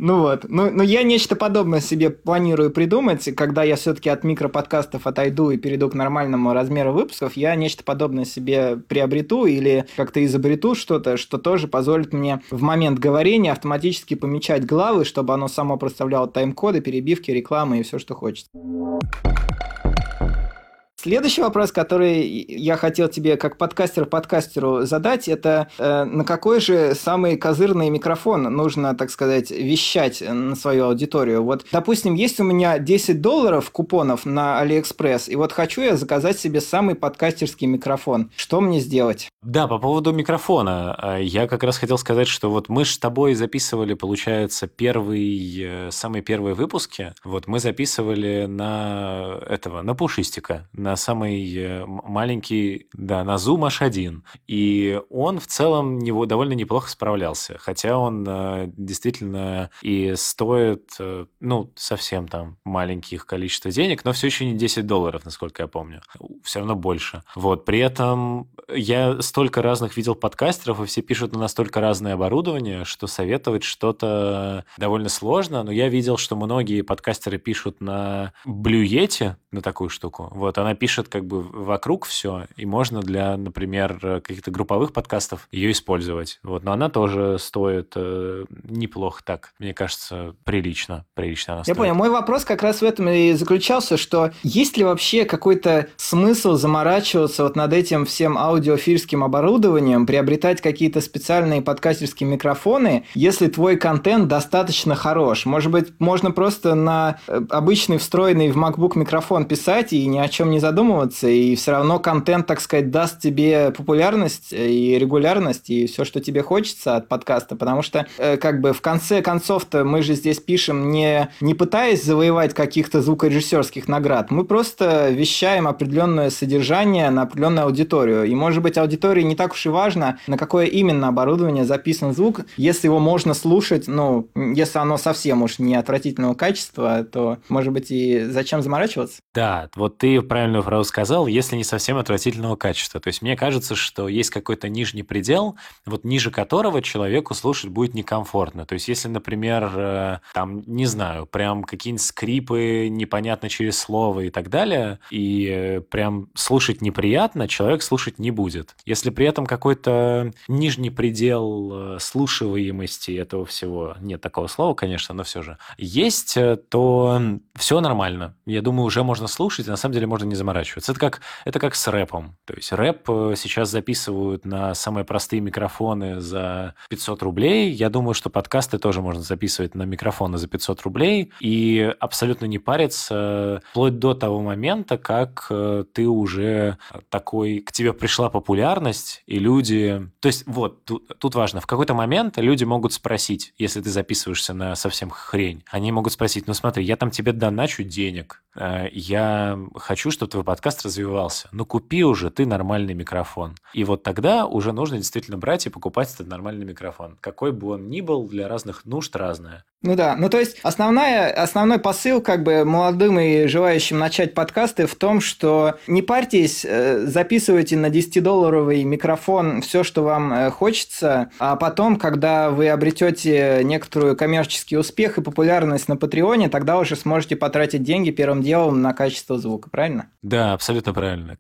Ну вот. Ну, ну, я нечто подобное себе планирую придумать. Когда я все-таки от микроподкастов отойду и перейду к нормальному размеру выпусков, я нечто подобное себе приобрету или как-то изобрету что-то, что тоже позволит мне в момент говорения автоматически помечать главы, чтобы оно само проставляло тайм-коды, перебивки, рекламы и все, что хочется. Следующий вопрос, который я хотел тебе как подкастер подкастеру задать, это э, на какой же самый козырный микрофон нужно, так сказать, вещать на свою аудиторию? Вот, допустим, есть у меня 10 долларов купонов на Алиэкспресс, и вот хочу я заказать себе самый подкастерский микрофон. Что мне сделать? Да, по поводу микрофона. Э, я как раз хотел сказать, что вот мы с тобой записывали, получается, первый, э, самые первые выпуски. Вот мы записывали на этого, на Пушистика, на на самый э, маленький, да, на Zoom H1. И он в целом него довольно неплохо справлялся, хотя он э, действительно и стоит, э, ну, совсем там маленьких количества денег, но все еще не 10 долларов, насколько я помню. Все равно больше. Вот, при этом я столько разных видел подкастеров, и все пишут на настолько разное оборудование, что советовать что-то довольно сложно, но я видел, что многие подкастеры пишут на Yeti, на такую штуку. Вот, она пишет как бы вокруг все, и можно для, например, каких-то групповых подкастов ее использовать. Вот, но она тоже стоит э, неплохо так, мне кажется, прилично, прилично она Я стоит. понял. Мой вопрос как раз в этом и заключался, что есть ли вообще какой-то смысл заморачиваться вот над этим всем аудиофильским оборудованием, приобретать какие-то специальные подкастерские микрофоны, если твой контент достаточно хорош? Может быть, можно просто на э, обычный встроенный в MacBook микрофон писать и ни о чем не задумываться, задумываться, и все равно контент, так сказать, даст тебе популярность и регулярность, и все, что тебе хочется от подкаста, потому что, э, как бы, в конце концов-то мы же здесь пишем не, не пытаясь завоевать каких-то звукорежиссерских наград, мы просто вещаем определенное содержание на определенную аудиторию, и, может быть, аудитории не так уж и важно, на какое именно оборудование записан звук, если его можно слушать, ну, если оно совсем уж не отвратительного качества, то, может быть, и зачем заморачиваться? Да, вот ты правильно правильную фразу сказал, если не совсем отвратительного качества. То есть мне кажется, что есть какой-то нижний предел, вот ниже которого человеку слушать будет некомфортно. То есть если, например, э, там, не знаю, прям какие-нибудь скрипы непонятно через слово и так далее, и э, прям слушать неприятно, человек слушать не будет. Если при этом какой-то нижний предел э, слушиваемости этого всего, нет такого слова, конечно, но все же, есть, то все нормально. Я думаю, уже можно слушать, и на самом деле можно не заморачиваться заморачиваться. Это как, это как с рэпом. То есть рэп э, сейчас записывают на самые простые микрофоны за 500 рублей. Я думаю, что подкасты тоже можно записывать на микрофоны за 500 рублей и абсолютно не париться вплоть до того момента, как э, ты уже такой, к тебе пришла популярность, и люди... То есть вот, тут, тут важно, в какой-то момент люди могут спросить, если ты записываешься на совсем хрень, они могут спросить, ну смотри, я там тебе доначу денег, э, я хочу, чтобы твой подкаст развивался. Ну, купи уже ты нормальный микрофон. И вот тогда уже нужно действительно брать и покупать этот нормальный микрофон. Какой бы он ни был, для разных нужд разное. Ну да, ну то есть основная, основной посыл как бы молодым и желающим начать подкасты в том, что не парьтесь, э, записывайте на 10-долларовый микрофон все, что вам э, хочется, а потом, когда вы обретете некоторую коммерческий успех и популярность на Патреоне, тогда уже сможете потратить деньги первым делом на качество звука, правильно? Да, абсолютно правильно.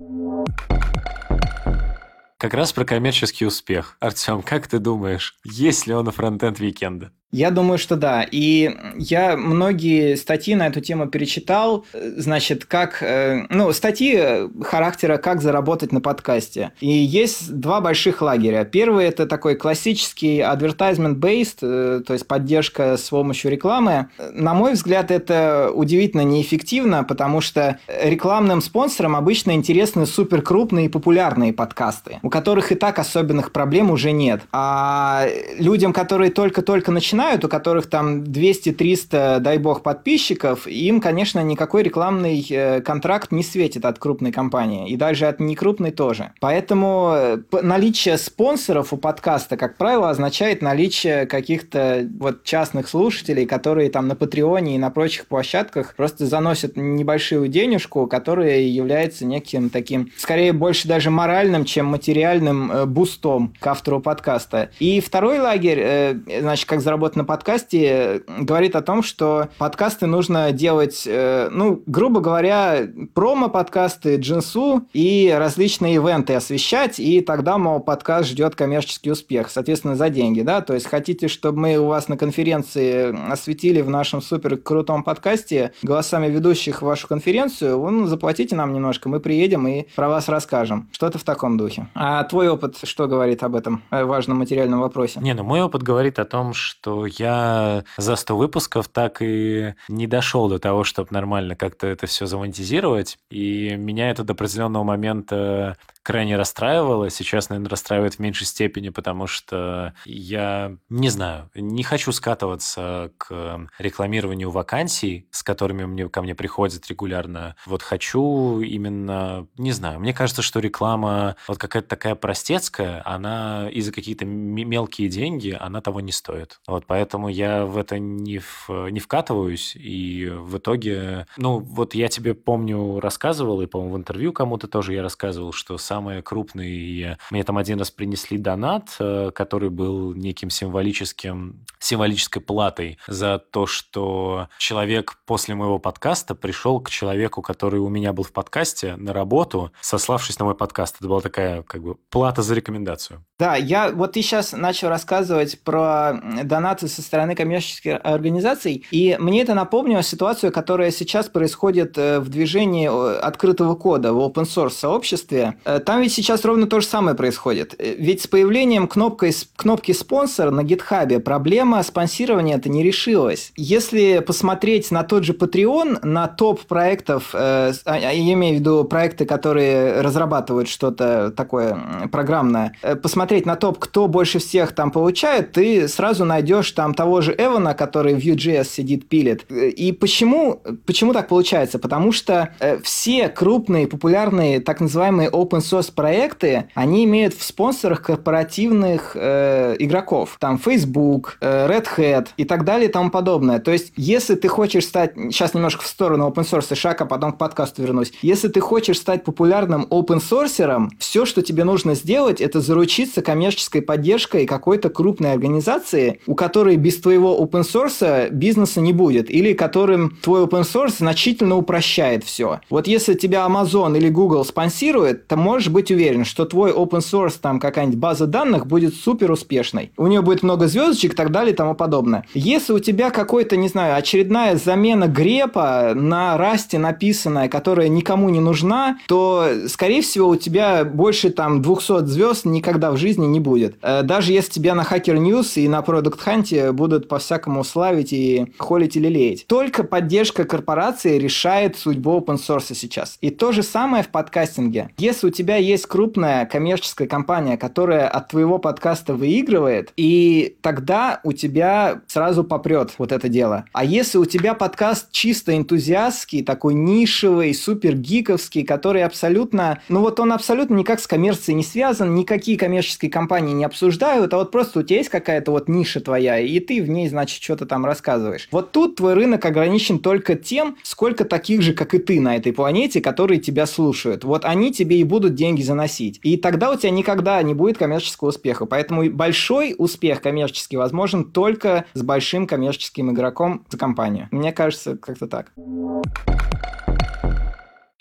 Как раз про коммерческий успех. Артем, как ты думаешь, есть ли он на Frontend Weekend а? Я думаю, что да. И я многие статьи на эту тему перечитал. Значит, как... Э, ну, статьи характера «Как заработать на подкасте». И есть два больших лагеря. Первый – это такой классический advertisement-based, э, то есть поддержка с помощью рекламы. На мой взгляд, это удивительно неэффективно, потому что рекламным спонсорам обычно интересны суперкрупные и популярные подкасты, у которых и так особенных проблем уже нет. А людям, которые только-только начинают начинают, у которых там 200-300, дай бог, подписчиков, им, конечно, никакой рекламный э, контракт не светит от крупной компании, и даже от некрупной тоже. Поэтому э, наличие спонсоров у подкаста, как правило, означает наличие каких-то вот частных слушателей, которые там на Патреоне и на прочих площадках просто заносят небольшую денежку, которая является неким таким, скорее больше даже моральным, чем материальным э, бустом к автору подкаста. И второй лагерь, значит, как заработать на подкасте, говорит о том, что подкасты нужно делать, э, ну, грубо говоря, промо-подкасты, джинсу и различные ивенты освещать, и тогда, мол, подкаст ждет коммерческий успех, соответственно, за деньги, да, то есть хотите, чтобы мы у вас на конференции осветили в нашем супер крутом подкасте голосами ведущих вашу конференцию, ну, заплатите нам немножко, мы приедем и про вас расскажем. Что-то в таком духе. А твой опыт что говорит об этом важном материальном вопросе? Не, ну мой опыт говорит о том, что я за 100 выпусков так и не дошел до того, чтобы нормально как-то это все замонетизировать. И меня это до определенного момента крайне расстраивало. Сейчас, наверное, расстраивает в меньшей степени, потому что я не знаю, не хочу скатываться к рекламированию вакансий, с которыми мне, ко мне приходят регулярно. Вот хочу именно, не знаю, мне кажется, что реклама вот какая-то такая простецкая, она и за какие-то мелкие деньги, она того не стоит. Вот поэтому я в это не, в, не вкатываюсь, и в итоге, ну, вот я тебе помню рассказывал, и, по-моему, в интервью кому-то тоже я рассказывал, что самые крупные... Мне там один раз принесли донат, э, который был неким символическим, символической платой за то, что человек после моего подкаста пришел к человеку, который у меня был в подкасте, на работу, сославшись на мой подкаст. Это была такая как бы плата за рекомендацию. Да, я вот ты сейчас начал рассказывать про донаты со стороны коммерческих организаций, и мне это напомнило ситуацию, которая сейчас происходит э, в движении э, открытого кода в open source сообществе. Там ведь сейчас ровно то же самое происходит. Э, ведь с появлением кнопкой, кнопки спонсор на гитхабе проблема спонсирования это не решилась. Если посмотреть на тот же Patreon, на топ проектов, э, а, я имею в виду проекты, которые разрабатывают что-то такое программное, э, посмотреть на топ, кто больше всех там получает, ты сразу найдешь там того же Эвана, который в Vue.js сидит, пилит. И почему, почему так получается? Потому что все крупные, популярные, так называемые open source проекты, они имеют в спонсорах корпоративных э, игроков. Там Facebook, э, Red Hat и так далее и тому подобное. То есть, если ты хочешь стать... Сейчас немножко в сторону open source шаг, а потом к подкасту вернусь. Если ты хочешь стать популярным open source все, что тебе нужно сделать, это заручиться коммерческой поддержкой какой-то крупной организации, у которой без твоего open source бизнеса не будет, или которым твой open source значительно упрощает все. Вот если тебя Amazon или Google спонсирует, то можешь быть уверен, что твой open source, там какая-нибудь база данных будет супер успешной. У нее будет много звездочек и так далее и тому подобное. Если у тебя какой-то, не знаю, очередная замена грепа на расте написанная, которая никому не нужна, то, скорее всего, у тебя больше там 200 звезд никогда в жизни не будет. Э, даже если тебя на Hacker News и на Product Hunt будут по-всякому славить и холить или леять. Только поддержка корпорации решает судьбу open source сейчас. И то же самое в подкастинге. Если у тебя есть крупная коммерческая компания, которая от твоего подкаста выигрывает, и тогда у тебя сразу попрет вот это дело. А если у тебя подкаст чисто энтузиастский, такой нишевый, супер гиковский, который абсолютно, ну вот он абсолютно никак с коммерцией не связан, никакие коммерческие компании не обсуждают, а вот просто у тебя есть какая-то вот ниша твоя, и ты в ней, значит, что-то там рассказываешь. Вот тут твой рынок ограничен только тем, сколько таких же, как и ты на этой планете, которые тебя слушают. Вот они тебе и будут деньги заносить. И тогда у тебя никогда не будет коммерческого успеха. Поэтому большой успех коммерческий возможен только с большим коммерческим игроком за компанию. Мне кажется, как-то так.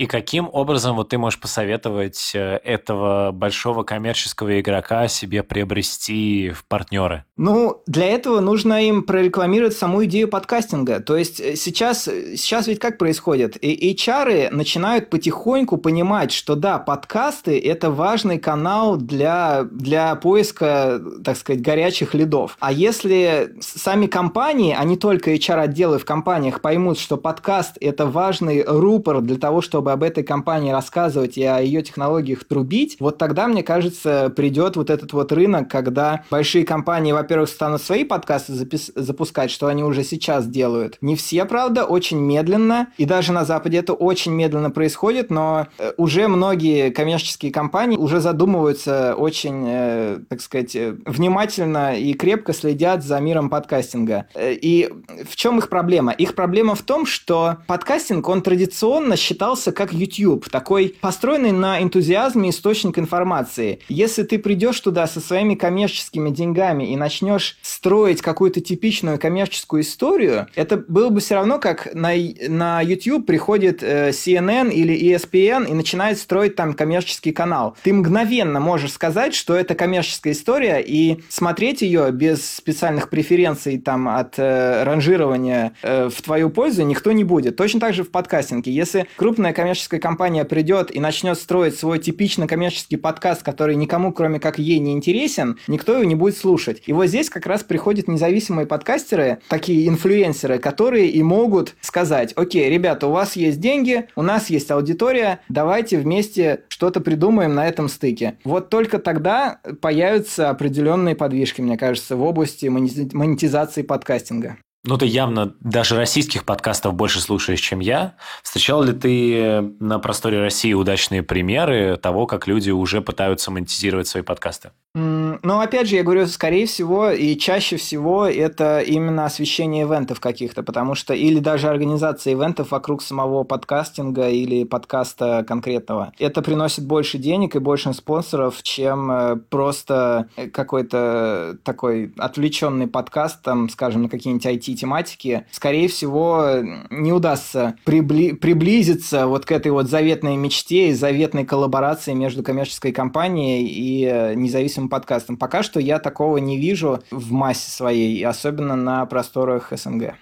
И каким образом вот ты можешь посоветовать э, этого большого коммерческого игрока себе приобрести в партнеры? Ну, для этого нужно им прорекламировать саму идею подкастинга. То есть э, сейчас, сейчас ведь как происходит? И HR начинают потихоньку понимать, что да, подкасты – это важный канал для, для поиска, так сказать, горячих лидов. А если сами компании, а не только HR-отделы в компаниях поймут, что подкаст – это важный рупор для того, чтобы об этой компании рассказывать и о ее технологиях трубить, вот тогда, мне кажется, придет вот этот вот рынок, когда большие компании, во-первых, станут свои подкасты запис- запускать, что они уже сейчас делают. Не все, правда, очень медленно, и даже на Западе это очень медленно происходит, но э, уже многие коммерческие компании уже задумываются очень, э, так сказать, э, внимательно и крепко следят за миром подкастинга. И в чем их проблема? Их проблема в том, что подкастинг, он традиционно считался как YouTube, такой построенный на энтузиазме источник информации. Если ты придешь туда со своими коммерческими деньгами и начнешь строить какую-то типичную коммерческую историю, это было бы все равно, как на, на YouTube приходит э, CNN или ESPN и начинает строить там коммерческий канал. Ты мгновенно можешь сказать, что это коммерческая история, и смотреть ее без специальных преференций там от э, ранжирования э, в твою пользу никто не будет. Точно так же в подкастинге. Если крупная коммерческая компания придет и начнет строить свой типично коммерческий подкаст, который никому, кроме как ей, не интересен, никто его не будет слушать. И вот здесь как раз приходят независимые подкастеры, такие инфлюенсеры, которые и могут сказать, окей, ребята, у вас есть деньги, у нас есть аудитория, давайте вместе что-то придумаем на этом стыке. Вот только тогда появятся определенные подвижки, мне кажется, в области монетизации подкастинга. Ну, ты явно даже российских подкастов больше слушаешь, чем я. Встречал ли ты на просторе России удачные примеры того, как люди уже пытаются монетизировать свои подкасты? Ну, опять же, я говорю, скорее всего и чаще всего это именно освещение ивентов каких-то, потому что или даже организация ивентов вокруг самого подкастинга или подкаста конкретного. Это приносит больше денег и больше спонсоров, чем э, просто какой-то такой отвлеченный подкаст, там, скажем, на какие-нибудь IT-тематики. Скорее всего, не удастся прибли- приблизиться вот к этой вот заветной мечте и заветной коллаборации между коммерческой компанией и э, независимым подкастом. Пока что я такого не вижу в массе своей, особенно на просторах СНГ.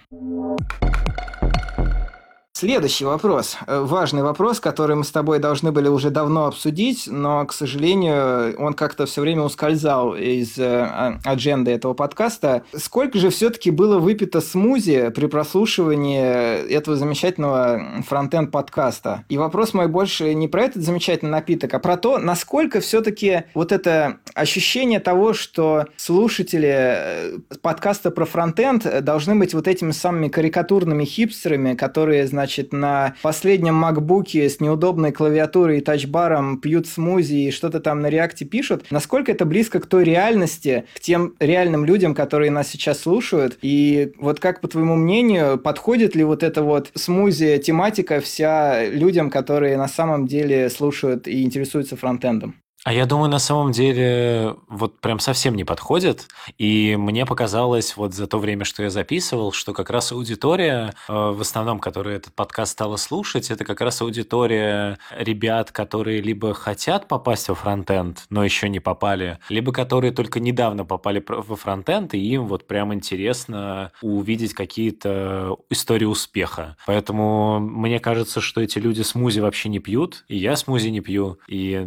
Следующий вопрос. Э, важный вопрос, который мы с тобой должны были уже давно обсудить, но, к сожалению, он как-то все время ускользал из э, а, адженды этого подкаста. Сколько же все-таки было выпито смузи при прослушивании этого замечательного фронтенд подкаста? И вопрос мой больше не про этот замечательный напиток, а про то, насколько все-таки вот это ощущение того, что слушатели э, подкаста про фронтенд должны быть вот этими самыми карикатурными хипстерами, которые, значит, значит, на последнем макбуке с неудобной клавиатурой и тачбаром пьют смузи и что-то там на реакте пишут, насколько это близко к той реальности, к тем реальным людям, которые нас сейчас слушают, и вот как, по твоему мнению, подходит ли вот эта вот смузи тематика вся людям, которые на самом деле слушают и интересуются фронтендом? А я думаю, на самом деле, вот прям совсем не подходит. И мне показалось вот за то время, что я записывал, что как раз аудитория, э, в основном, которая этот подкаст стала слушать, это как раз аудитория ребят, которые либо хотят попасть во фронтенд, но еще не попали, либо которые только недавно попали во фронтенд, и им вот прям интересно увидеть какие-то истории успеха. Поэтому мне кажется, что эти люди смузи вообще не пьют, и я смузи не пью. И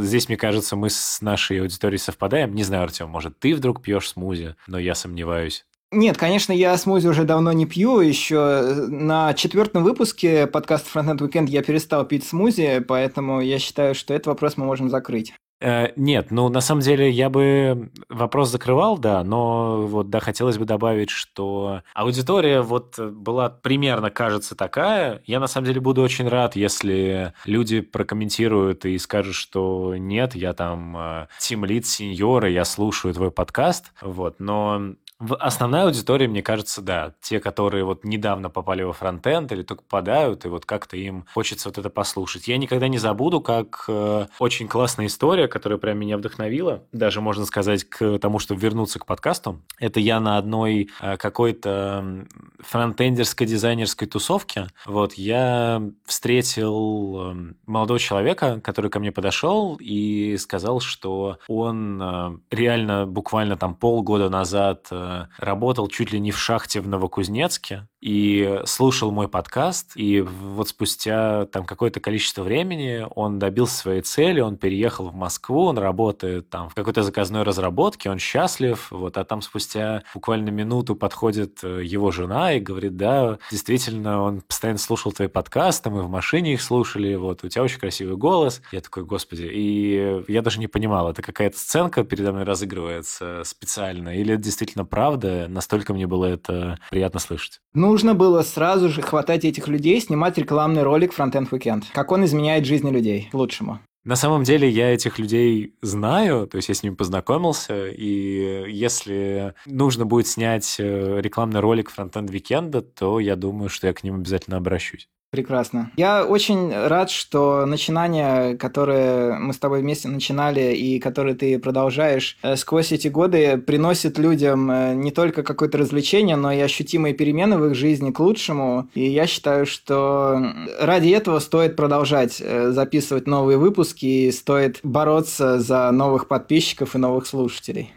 здесь здесь, мне кажется, мы с нашей аудиторией совпадаем. Не знаю, Артем, может, ты вдруг пьешь смузи, но я сомневаюсь. Нет, конечно, я смузи уже давно не пью. Еще на четвертом выпуске подкаста Frontend Weekend я перестал пить смузи, поэтому я считаю, что этот вопрос мы можем закрыть. Э, нет, ну на самом деле я бы вопрос закрывал, да, но вот да, хотелось бы добавить, что аудитория вот была примерно, кажется, такая. Я на самом деле буду очень рад, если люди прокомментируют и скажут, что нет, я там тим лид сеньора, я слушаю твой подкаст, вот, но Основная аудитория, мне кажется, да, те, которые вот недавно попали во фронтенд или только попадают, и вот как-то им хочется вот это послушать. Я никогда не забуду, как э, очень классная история, которая прям меня вдохновила, даже можно сказать, к тому, чтобы вернуться к подкасту. Это я на одной э, какой-то фронтендерской дизайнерской тусовке, вот, я встретил э, молодого человека, который ко мне подошел и сказал, что он э, реально буквально там полгода назад э, работал чуть ли не в шахте в Новокузнецке, и слушал мой подкаст, и вот спустя там какое-то количество времени он добился своей цели, он переехал в Москву, он работает там в какой-то заказной разработке, он счастлив, вот, а там спустя буквально минуту подходит э, его жена и говорит, да, действительно, он постоянно слушал твои подкасты, мы в машине их слушали, вот, у тебя очень красивый голос. Я такой, господи, и я даже не понимал, это какая-то сценка передо мной разыгрывается специально, или это действительно правда, настолько мне было это приятно слышать. Нужно было сразу же хватать этих людей, снимать рекламный ролик Frontend Weekend. Как он изменяет жизни людей к лучшему. На самом деле я этих людей знаю, то есть я с ними познакомился, и если нужно будет снять э, рекламный ролик Frontend Weekend, то я думаю, что я к ним обязательно обращусь. Прекрасно. Я очень рад, что начинания, которые мы с тобой вместе начинали и которые ты продолжаешь э, сквозь эти годы, приносят людям э, не только какое-то развлечение, но и ощутимые перемены в их жизни к лучшему. И я считаю, что ради этого стоит продолжать э, записывать новые выпуски и стоит бороться за новых подписчиков и новых слушателей.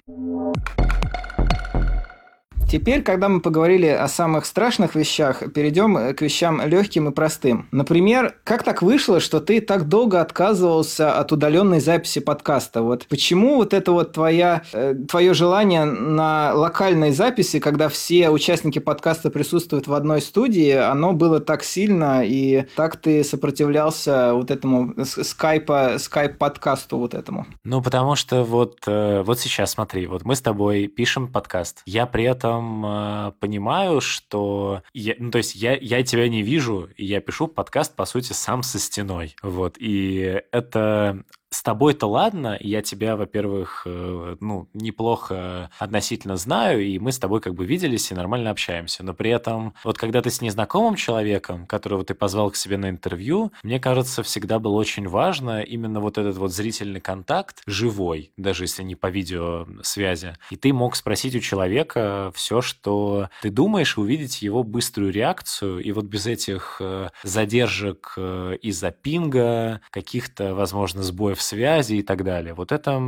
Теперь, когда мы поговорили о самых страшных вещах, перейдем э, к вещам легким и простым. Например, как так вышло, что ты так долго отказывался от удаленной записи подкаста? Вот почему вот это вот твоя, э, твое желание на локальной записи, когда все участники подкаста присутствуют в одной студии, оно было так сильно, и так ты сопротивлялся вот этому скайпа, скайп-подкасту вот этому? Ну, потому что вот, э, вот сейчас, смотри, вот мы с тобой пишем подкаст. Я при этом этом э, понимаю, что... Я, ну, то есть я, я тебя не вижу, и я пишу подкаст, по сути, сам со стеной. Вот. И это с тобой-то ладно, я тебя, во-первых, э, ну, неплохо относительно знаю, и мы с тобой как бы виделись и нормально общаемся. Но при этом, вот когда ты с незнакомым человеком, которого ты позвал к себе на интервью, мне кажется, всегда было очень важно именно вот этот вот зрительный контакт, живой, даже если не по видеосвязи. И ты мог спросить у человека все, что ты думаешь, увидеть его быструю реакцию, и вот без этих э, задержек э, из-за пинга, каких-то, возможно, сбоев связи и так далее. Вот это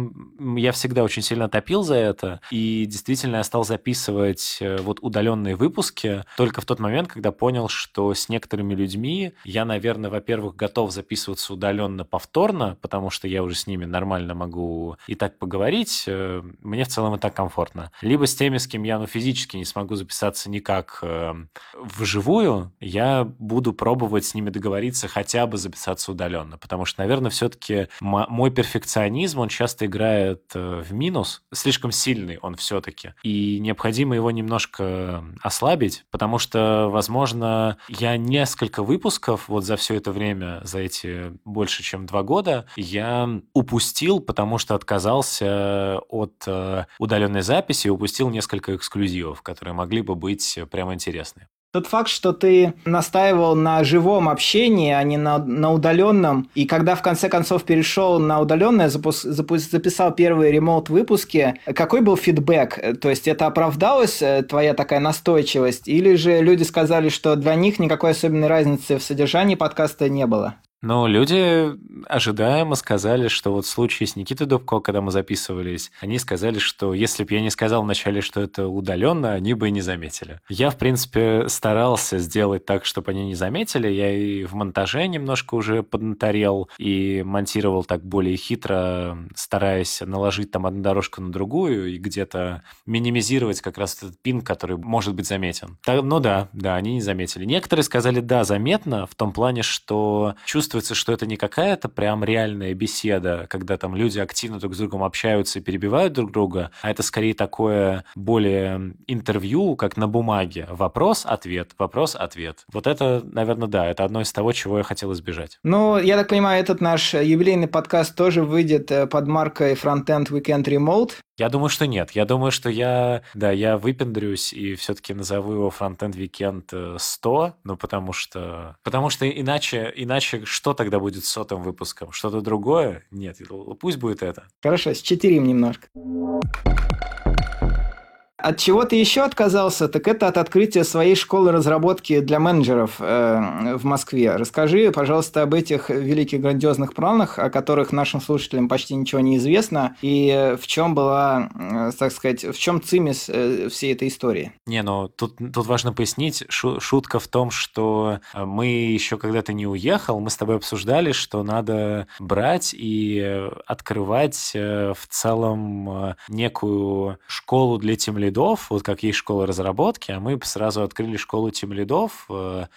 я всегда очень сильно топил за это, и действительно я стал записывать э, вот удаленные выпуски только в тот момент, когда понял, что с некоторыми людьми я, наверное, во-первых, готов записываться удаленно повторно, потому что я уже с ними нормально могу и так поговорить, э, мне в целом и так комфортно. Либо с теми, с кем я ну, физически не смогу записаться никак э, вживую, я буду пробовать с ними договориться хотя бы записаться удаленно, потому что, наверное, все-таки мой перфекционизм, он часто играет э, в минус, слишком сильный он все-таки, и необходимо его немножко ослабить, потому что, возможно, я несколько выпусков вот за все это время, за эти больше, чем два года, я упустил, потому что отказался от э, удаленной записи, упустил несколько эксклюзивов, которые могли бы быть прямо интересны. Тот факт, что ты настаивал на живом общении, а не на, на удаленном, и когда в конце концов перешел на удаленное, запус, запус, записал первые ремоут-выпуски, какой был фидбэк? То есть это оправдалась э, твоя такая настойчивость, или же люди сказали, что для них никакой особенной разницы в содержании подкаста не было? Ну, люди ожидаемо сказали, что вот в случае с Никитой Дубко, когда мы записывались, они сказали, что если бы я не сказал вначале, что это удаленно, они бы и не заметили. Я, в принципе, старался сделать так, чтобы они не заметили. Я и в монтаже немножко уже поднаторел и монтировал так более хитро, стараясь наложить там одну дорожку на другую и где-то минимизировать как раз этот пин, который может быть заметен. Так, ну да, да, они не заметили. Некоторые сказали, да, заметно, в том плане, что чувство чувствуется, что это не какая-то прям реальная беседа, когда там люди активно друг с другом общаются и перебивают друг друга, а это скорее такое более интервью, как на бумаге. Вопрос-ответ, вопрос-ответ. Вот это, наверное, да, это одно из того, чего я хотел избежать. Ну, я так понимаю, этот наш юбилейный подкаст тоже выйдет э, под маркой Frontend Weekend Remote. Я думаю, что нет. Я думаю, что я, да, я выпендрюсь и все-таки назову его Frontend Weekend 100, ну, потому что, потому что иначе, иначе что тогда будет сотым выпуском? Что-то другое? Нет, пусть будет это. Хорошо, счетырим немножко. От чего ты еще отказался, так это от открытия своей школы разработки для менеджеров э, в Москве. Расскажи, пожалуйста, об этих великих грандиозных планах, о которых нашим слушателям почти ничего не известно, и в чем была, э, так сказать, в чем цимис э, всей этой истории. Не, ну тут, тут важно пояснить, шу, шутка в том, что э, мы еще когда ты не уехал, мы с тобой обсуждали, что надо брать и открывать в целом некую школу для тимлидов, вот как есть школа разработки, а мы сразу открыли школу тимлидов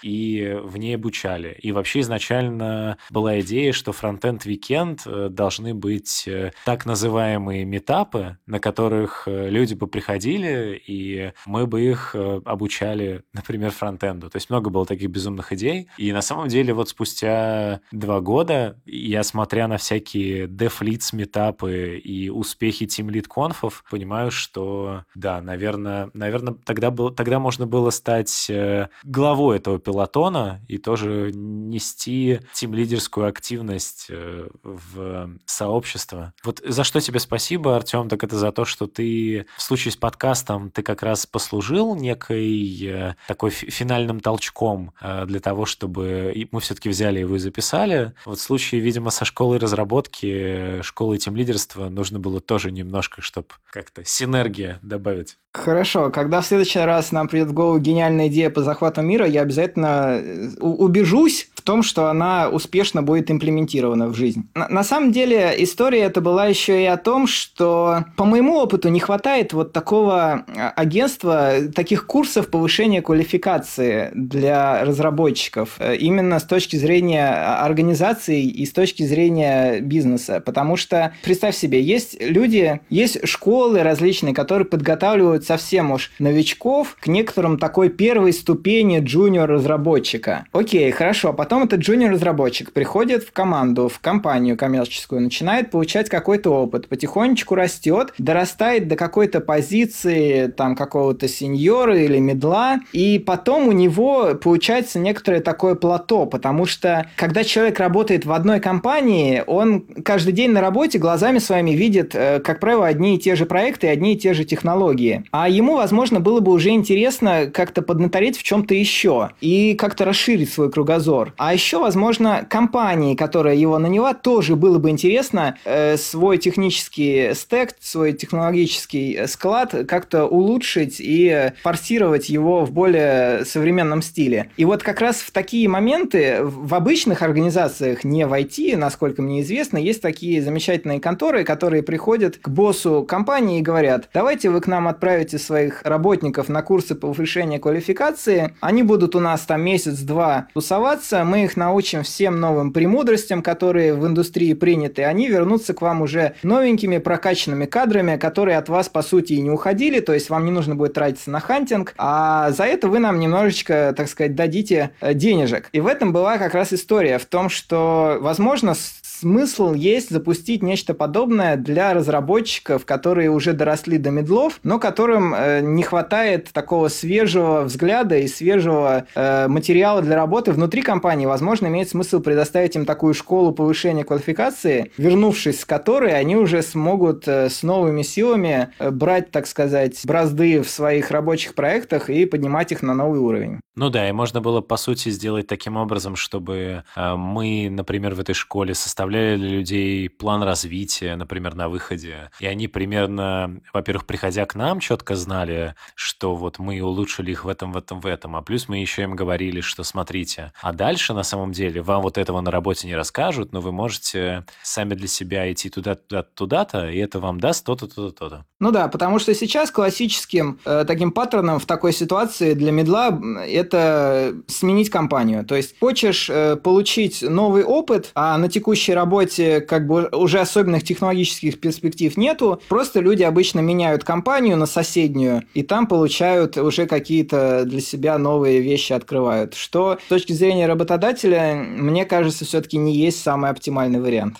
и в ней обучали. И вообще изначально была идея, что Frontend Weekend должны быть так называемые митапы, на которых люди бы приходили, и мы бы их э, обучали, например, фронтенду. То есть много было таких безумных идей. И на самом деле вот спустя два года я, смотря на всякие DevLeads митапы и успехи тимлит конфов, понимаю, что да, наверное, наверное тогда, был, тогда можно было стать э, главой этого пилотона и тоже нести тим-лидерскую активность э, в сообщество. Вот за что тебе спасибо, Артем, так это за то, что ты в случае с подкастом ты как раз послужил некой э, такой финальным толчком для того, чтобы мы все-таки взяли его и записали. Вот в случае, видимо, со школой разработки, школой тем лидерства нужно было тоже немножко, чтобы как-то синергия добавить. Хорошо, когда в следующий раз нам придет в голову гениальная идея по захвату мира, я обязательно э, убежусь в том, что она успешно будет имплементирована в жизнь. На, на самом деле история это была еще и о том, что по моему опыту не хватает вот такого а, агентства, таких курсов повышения квалификации для разработчиков, э, именно с точки зрения организации и с точки зрения бизнеса. Потому что, представь себе, есть люди, есть школы различные, которые подготавливают совсем уж новичков к некоторым такой первой ступени джуниор-разработчика. Окей, хорошо, а потом этот джуниор-разработчик приходит в команду, в компанию коммерческую, начинает получать какой-то опыт, потихонечку растет, дорастает до какой-то позиции там какого-то сеньора или медла, и потом у него получается некоторое такое плато, потому что когда человек работает в одной компании, он каждый день на работе глазами своими видит, э, как правило, одни и те же проекты и одни и те же технологии. А ему, возможно, было бы уже интересно как-то поднатореть в чем-то еще и как-то расширить свой кругозор. А еще, возможно, компании, которая его наняла, тоже было бы интересно э, свой технический стек, свой технологический э, склад как-то улучшить и форсировать его в более современном стиле. И вот как раз в такие моменты в обычных организациях, не в IT, насколько мне известно, есть такие замечательные конторы, которые приходят к боссу компании и говорят, давайте вы к нам отправите своих работников на курсы повышения квалификации, они будут у нас там месяц-два тусоваться, мы их научим всем новым премудростям, которые в индустрии приняты, они вернутся к вам уже новенькими прокачанными кадрами, которые от вас, по сути, и не уходили, то есть вам не нужно будет тратиться на хантинг, а за это вы нам немножечко, так сказать, дадите э, денежек. И в этом была как раз история, в том, что, возможно, смысл есть запустить нечто подобное для разработчиков, которые уже доросли до медлов, но которым э, не хватает такого свежего взгляда и свежего э, материала для работы внутри компании. Возможно, имеет смысл предоставить им такую школу повышения квалификации, вернувшись с которой они уже смогут э, с новыми силами э, брать, так сказать, бразды в своих рабочих проектах и поднимать их на новый уровень. Ну да, и можно было, по сути, сделать таким образом, чтобы э, мы, например, в этой школе составляли для людей план развития, например, на выходе. И они примерно, во-первых, приходя к нам, четко знали, что вот мы улучшили их в этом, в этом, в этом. А плюс мы еще им говорили, что смотрите, а дальше на самом деле вам вот этого на работе не расскажут, но вы можете сами для себя идти туда-туда, туда-то, и это вам даст то-то, то-то, то-то. Ну да, потому что сейчас классическим э, таким паттерном в такой ситуации для медла это сменить компанию. То есть хочешь э, получить новый опыт, а на текущей работе как бы уже особенных технологических перспектив нету. Просто люди обычно меняют компанию на соседнюю, и там получают уже какие-то для себя новые вещи открывают. Что с точки зрения работодателя, мне кажется, все-таки не есть самый оптимальный вариант.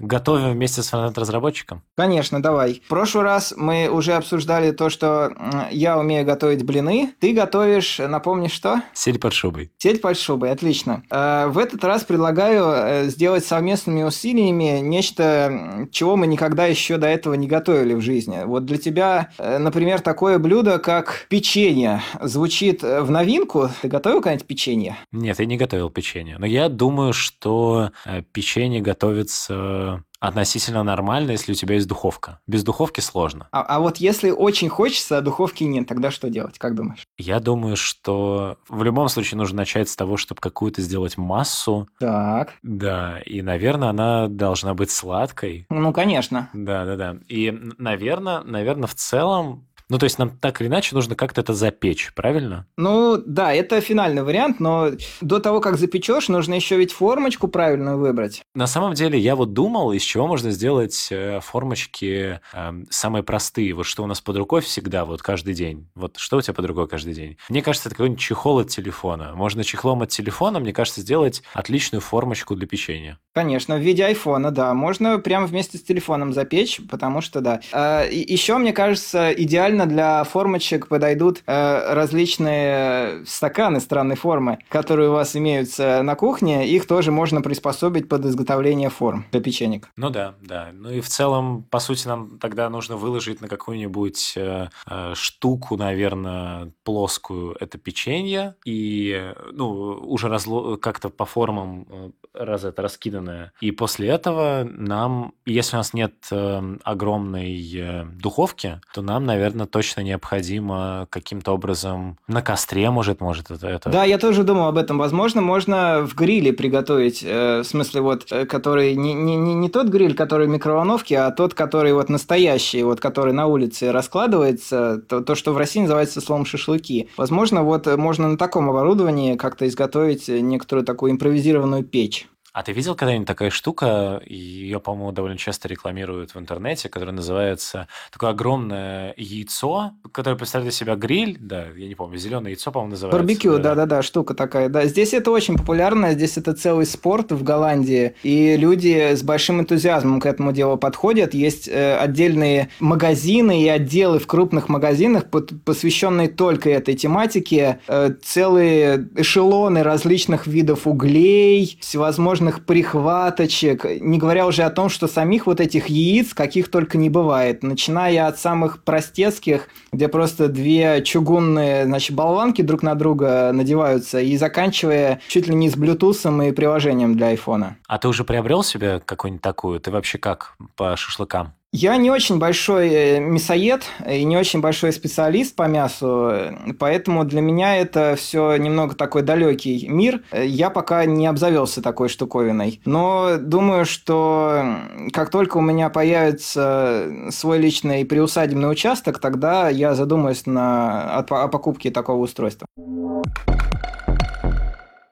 Готовим вместе с фронт-разработчиком? Конечно, давай. В прошлый раз мы уже обсуждали то, что я умею готовить блины. Ты готовишь, напомни, что? Сель под шубой. Сель под шубой, отлично. Э, в этот раз предлагаю э, сделать совместными усилиями нечто, чего мы никогда еще до этого не готовили в жизни. Вот для тебя, э, например, такое блюдо, как печенье, звучит в новинку. Ты готовил когда-нибудь печенье? Нет, я не готовил печенье. Но я думаю, что печенье готовится относительно нормально, если у тебя есть духовка. Без духовки сложно. А, а вот если очень хочется, а духовки нет, тогда что делать? Как думаешь? Я думаю, что в любом случае нужно начать с того, чтобы какую-то сделать массу. Так. Да, и, наверное, она должна быть сладкой. Ну, конечно. Да, да, да. И, наверное, наверное, в целом ну, то есть нам так или иначе нужно как-то это запечь, правильно? Ну, да, это финальный вариант, но до того, как запечешь, нужно еще ведь формочку правильную выбрать. На самом деле, я вот думал, из чего можно сделать э, формочки э, самые простые. Вот что у нас под рукой всегда, вот каждый день. Вот что у тебя под рукой каждый день? Мне кажется, это какой-нибудь чехол от телефона. Можно чехлом от телефона, мне кажется, сделать отличную формочку для печенья. Конечно, в виде айфона, да. Можно прямо вместе с телефоном запечь, потому что, да. А, еще, мне кажется, идеально для формочек подойдут э, различные стаканы странной формы, которые у вас имеются на кухне. Их тоже можно приспособить под изготовление форм для печенек. Ну да, да. Ну и в целом, по сути, нам тогда нужно выложить на какую-нибудь э, э, штуку, наверное, плоскую это печенье и ну уже разло... как-то по формам раз это раскиданное. И после этого нам, если у нас нет э, огромной э, духовки, то нам, наверное, точно необходимо каким-то образом на костре, может, может это, это. Да, я тоже думал об этом. Возможно, можно в гриле приготовить, э, в смысле вот, который не, не, не, не тот гриль, который в микроволновке, а тот, который вот настоящий, вот который на улице раскладывается, то, то что в России называется словом шашлыки. Возможно, вот можно на таком оборудовании как-то изготовить некоторую такую импровизированную печь. А ты видел когда-нибудь такая штука, ее, по-моему, довольно часто рекламируют в интернете, которая называется такое огромное яйцо, которое представляет из себя гриль, да, я не помню, зеленое яйцо, по-моему, называется. Барбекю, да-да-да, штука такая, да. Здесь это очень популярно, здесь это целый спорт в Голландии, и люди с большим энтузиазмом к этому делу подходят. Есть э, отдельные магазины и отделы в крупных магазинах, посвященные только этой тематике, э, целые эшелоны различных видов углей, всевозможных всевозможных прихваточек, не говоря уже о том, что самих вот этих яиц каких только не бывает, начиная от самых простецких, где просто две чугунные, значит, болванки друг на друга надеваются, и заканчивая чуть ли не с блютусом и приложением для айфона. А ты уже приобрел себе какую-нибудь такую? Ты вообще как по шашлыкам? Я не очень большой э, мясоед и не очень большой специалист по мясу, поэтому для меня это все немного такой далекий мир. Я пока не обзавелся такой штуковиной. Но думаю, что как только у меня появится свой личный приусадебный участок, тогда я задумаюсь на, о покупке такого устройства.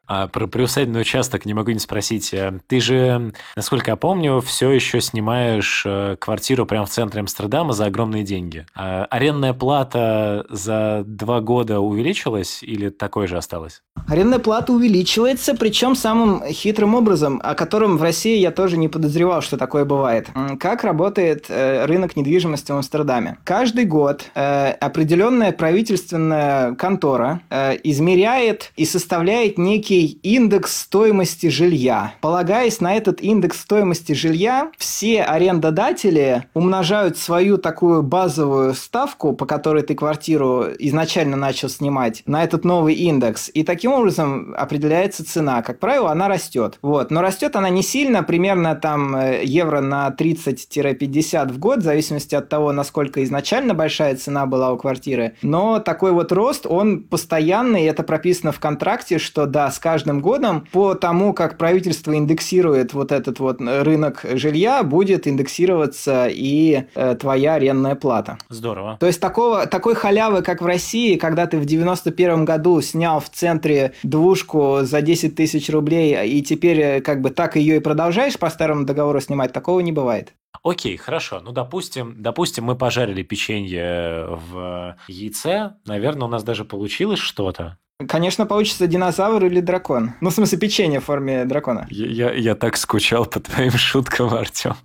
А про приусадебный участок не могу не спросить. Э, ты же, насколько я помню, все еще снимаешь э, квартиру прямо в центре Амстердама за огромные деньги. А арендная плата за два года увеличилась или такой же осталась? Арендная плата увеличивается, причем самым хитрым образом, о котором в России я тоже не подозревал, что такое бывает. Как работает э, рынок недвижимости в Амстердаме? Каждый год определенная правительственная контора измеряет и составляет некий некий индекс стоимости жилья. Полагаясь на этот индекс стоимости жилья, все арендодатели умножают свою такую базовую ставку, по которой ты квартиру изначально начал снимать, на этот новый индекс. И таким образом определяется цена. Как правило, она растет. Вот. Но растет она не сильно, примерно там э, евро на 30-50 в год, в зависимости от того, насколько изначально большая цена была у квартиры. Но такой вот рост, он постоянный, и это прописано в контракте, что да, с каждым годом по тому, как правительство индексирует вот этот вот рынок жилья, будет индексироваться и э, твоя арендная плата. Здорово. То есть такого, такой халявы, как в России, когда ты в 91 году снял в центре двушку за 10 тысяч рублей и теперь э, как бы так ее и продолжаешь по старому договору снимать, такого не бывает. Окей, хорошо. Ну, допустим, допустим, мы пожарили печенье в яйце. Наверное, у нас даже получилось что-то. Конечно, получится динозавр или дракон. Ну, в смысле, печенье в форме дракона. Я, я, я так скучал по твоим шуткам, Артем.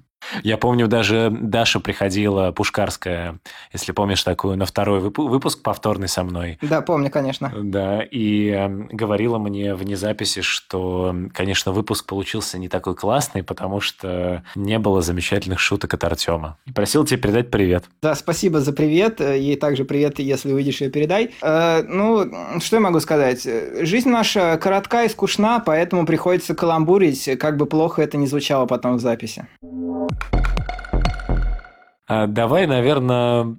Я помню, даже Даша приходила, Пушкарская, если помнишь такую, на второй выпуск повторный со мной. Да, помню, конечно. Да, и э, говорила мне вне записи, что, конечно, выпуск получился не такой классный, потому что не было замечательных шуток от Артема. И просил тебе передать привет. Да, спасибо за привет. Ей также привет, если увидишь ее, передай. Э, ну, что я могу сказать? Жизнь наша коротка и скучна, поэтому приходится каламбурить, как бы плохо это ни звучало потом в записи. А, давай, наверное,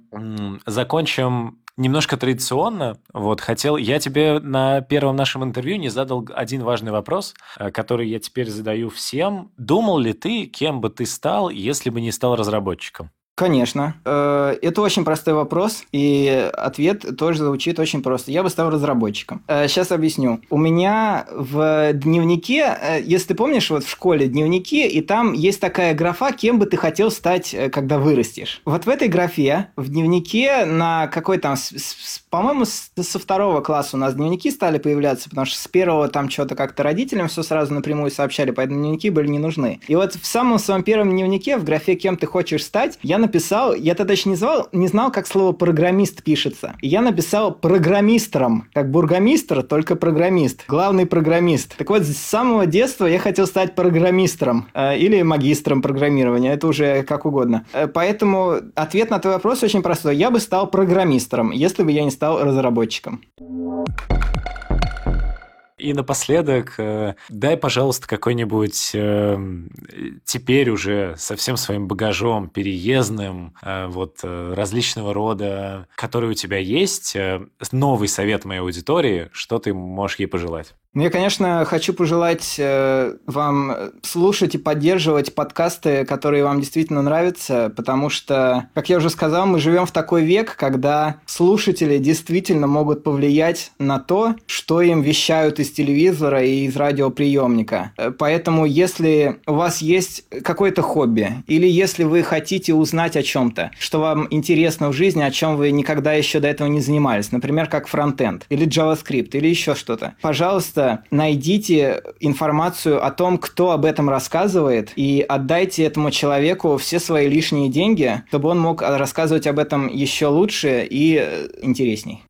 закончим немножко традиционно. Вот хотел, я тебе на первом нашем интервью не задал один важный вопрос, э, который я теперь задаю всем. Думал ли ты, кем бы ты стал, если бы не стал разработчиком? Конечно. Э, это очень простой вопрос, и ответ тоже звучит очень просто. Я бы стал разработчиком. Сейчас э, объясню. У меня в дневнике, э, если ты помнишь, вот в школе дневники, и там есть такая графа, кем бы ты хотел стать, когда вырастешь. Вот в этой графе, в дневнике на какой там, по-моему, со второго класса у нас дневники стали появляться, потому что с первого там что-то как-то родителям все сразу напрямую сообщали, поэтому дневники были не нужны. И вот в самом своем первом дневнике, в графе «Кем ты хочешь стать», я написал, я тогда еще не, звал, не знал, как слово программист пишется. Я написал программистером, как бургомистр, только программист, главный программист. Так вот, с самого детства я хотел стать программистером э, или магистром программирования, это уже как угодно. Э, поэтому ответ на твой вопрос очень простой. Я бы стал программистером, если бы я не стал разработчиком. И напоследок, э, дай, пожалуйста, какой-нибудь э, теперь уже со всем своим багажом переездным, э, вот различного рода, который у тебя есть, новый совет моей аудитории, что ты можешь ей пожелать? Ну, я, конечно, хочу пожелать э, вам слушать и поддерживать подкасты, которые вам действительно нравятся, потому что, как я уже сказал, мы живем в такой век, когда слушатели действительно могут повлиять на то, что им вещают из телевизора и из радиоприемника. Э, поэтому, если у вас есть какое-то хобби, или если вы хотите узнать о чем-то, что вам интересно в жизни, о чем вы никогда еще до этого не занимались, например, как фронтенд, или JavaScript, или еще что-то, пожалуйста, найдите информацию о том, кто об этом рассказывает, и отдайте этому человеку все свои лишние деньги, чтобы он мог рассказывать об этом еще лучше и э, интересней.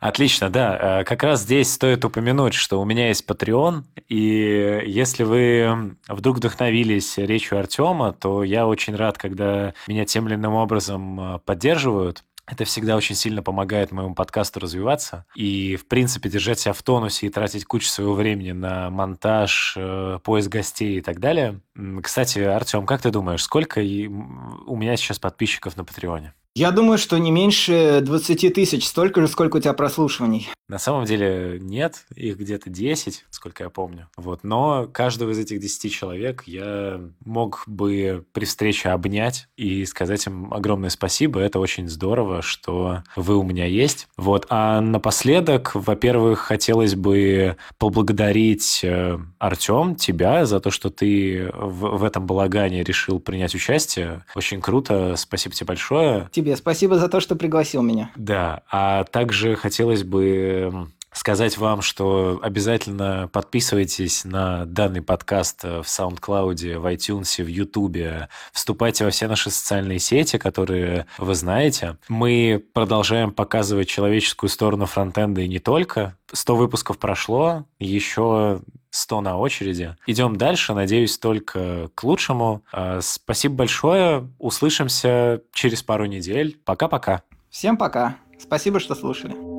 Отлично, да. Э, как раз здесь стоит упомянуть, что у меня есть Patreon, и если вы вдруг вдохновились речью Артема, то я очень рад, когда меня тем или иным образом э, поддерживают. Это всегда очень сильно помогает моему подкасту развиваться и, в принципе, держать себя в тонусе и тратить кучу своего времени на монтаж, э, поиск гостей и так далее. Кстати, Артем, как ты думаешь, сколько у меня сейчас подписчиков на Патреоне? Я думаю, что не меньше 20 тысяч, столько же, сколько у тебя прослушиваний. На самом деле нет, их где-то 10, сколько я помню. Вот. Но каждого из этих 10 человек я мог бы при встрече обнять и сказать им огромное спасибо. Это очень здорово, что вы у меня есть. Вот. А напоследок, во-первых, хотелось бы поблагодарить э, Артем, тебя, за то, что ты в, в этом балагане решил принять участие. Очень круто. Спасибо тебе большое тебе. Спасибо за то, что пригласил меня. Да, а также хотелось бы сказать вам, что обязательно подписывайтесь на данный подкаст в SoundCloud, в iTunes, в YouTube. Вступайте во все наши социальные сети, которые вы знаете. Мы продолжаем показывать человеческую сторону фронтенда и не только. 100 выпусков прошло, еще 100 на очереди. Идем дальше, надеюсь, только к лучшему. А, спасибо большое. Услышимся через пару недель. Пока-пока. Всем пока. Спасибо, что слушали.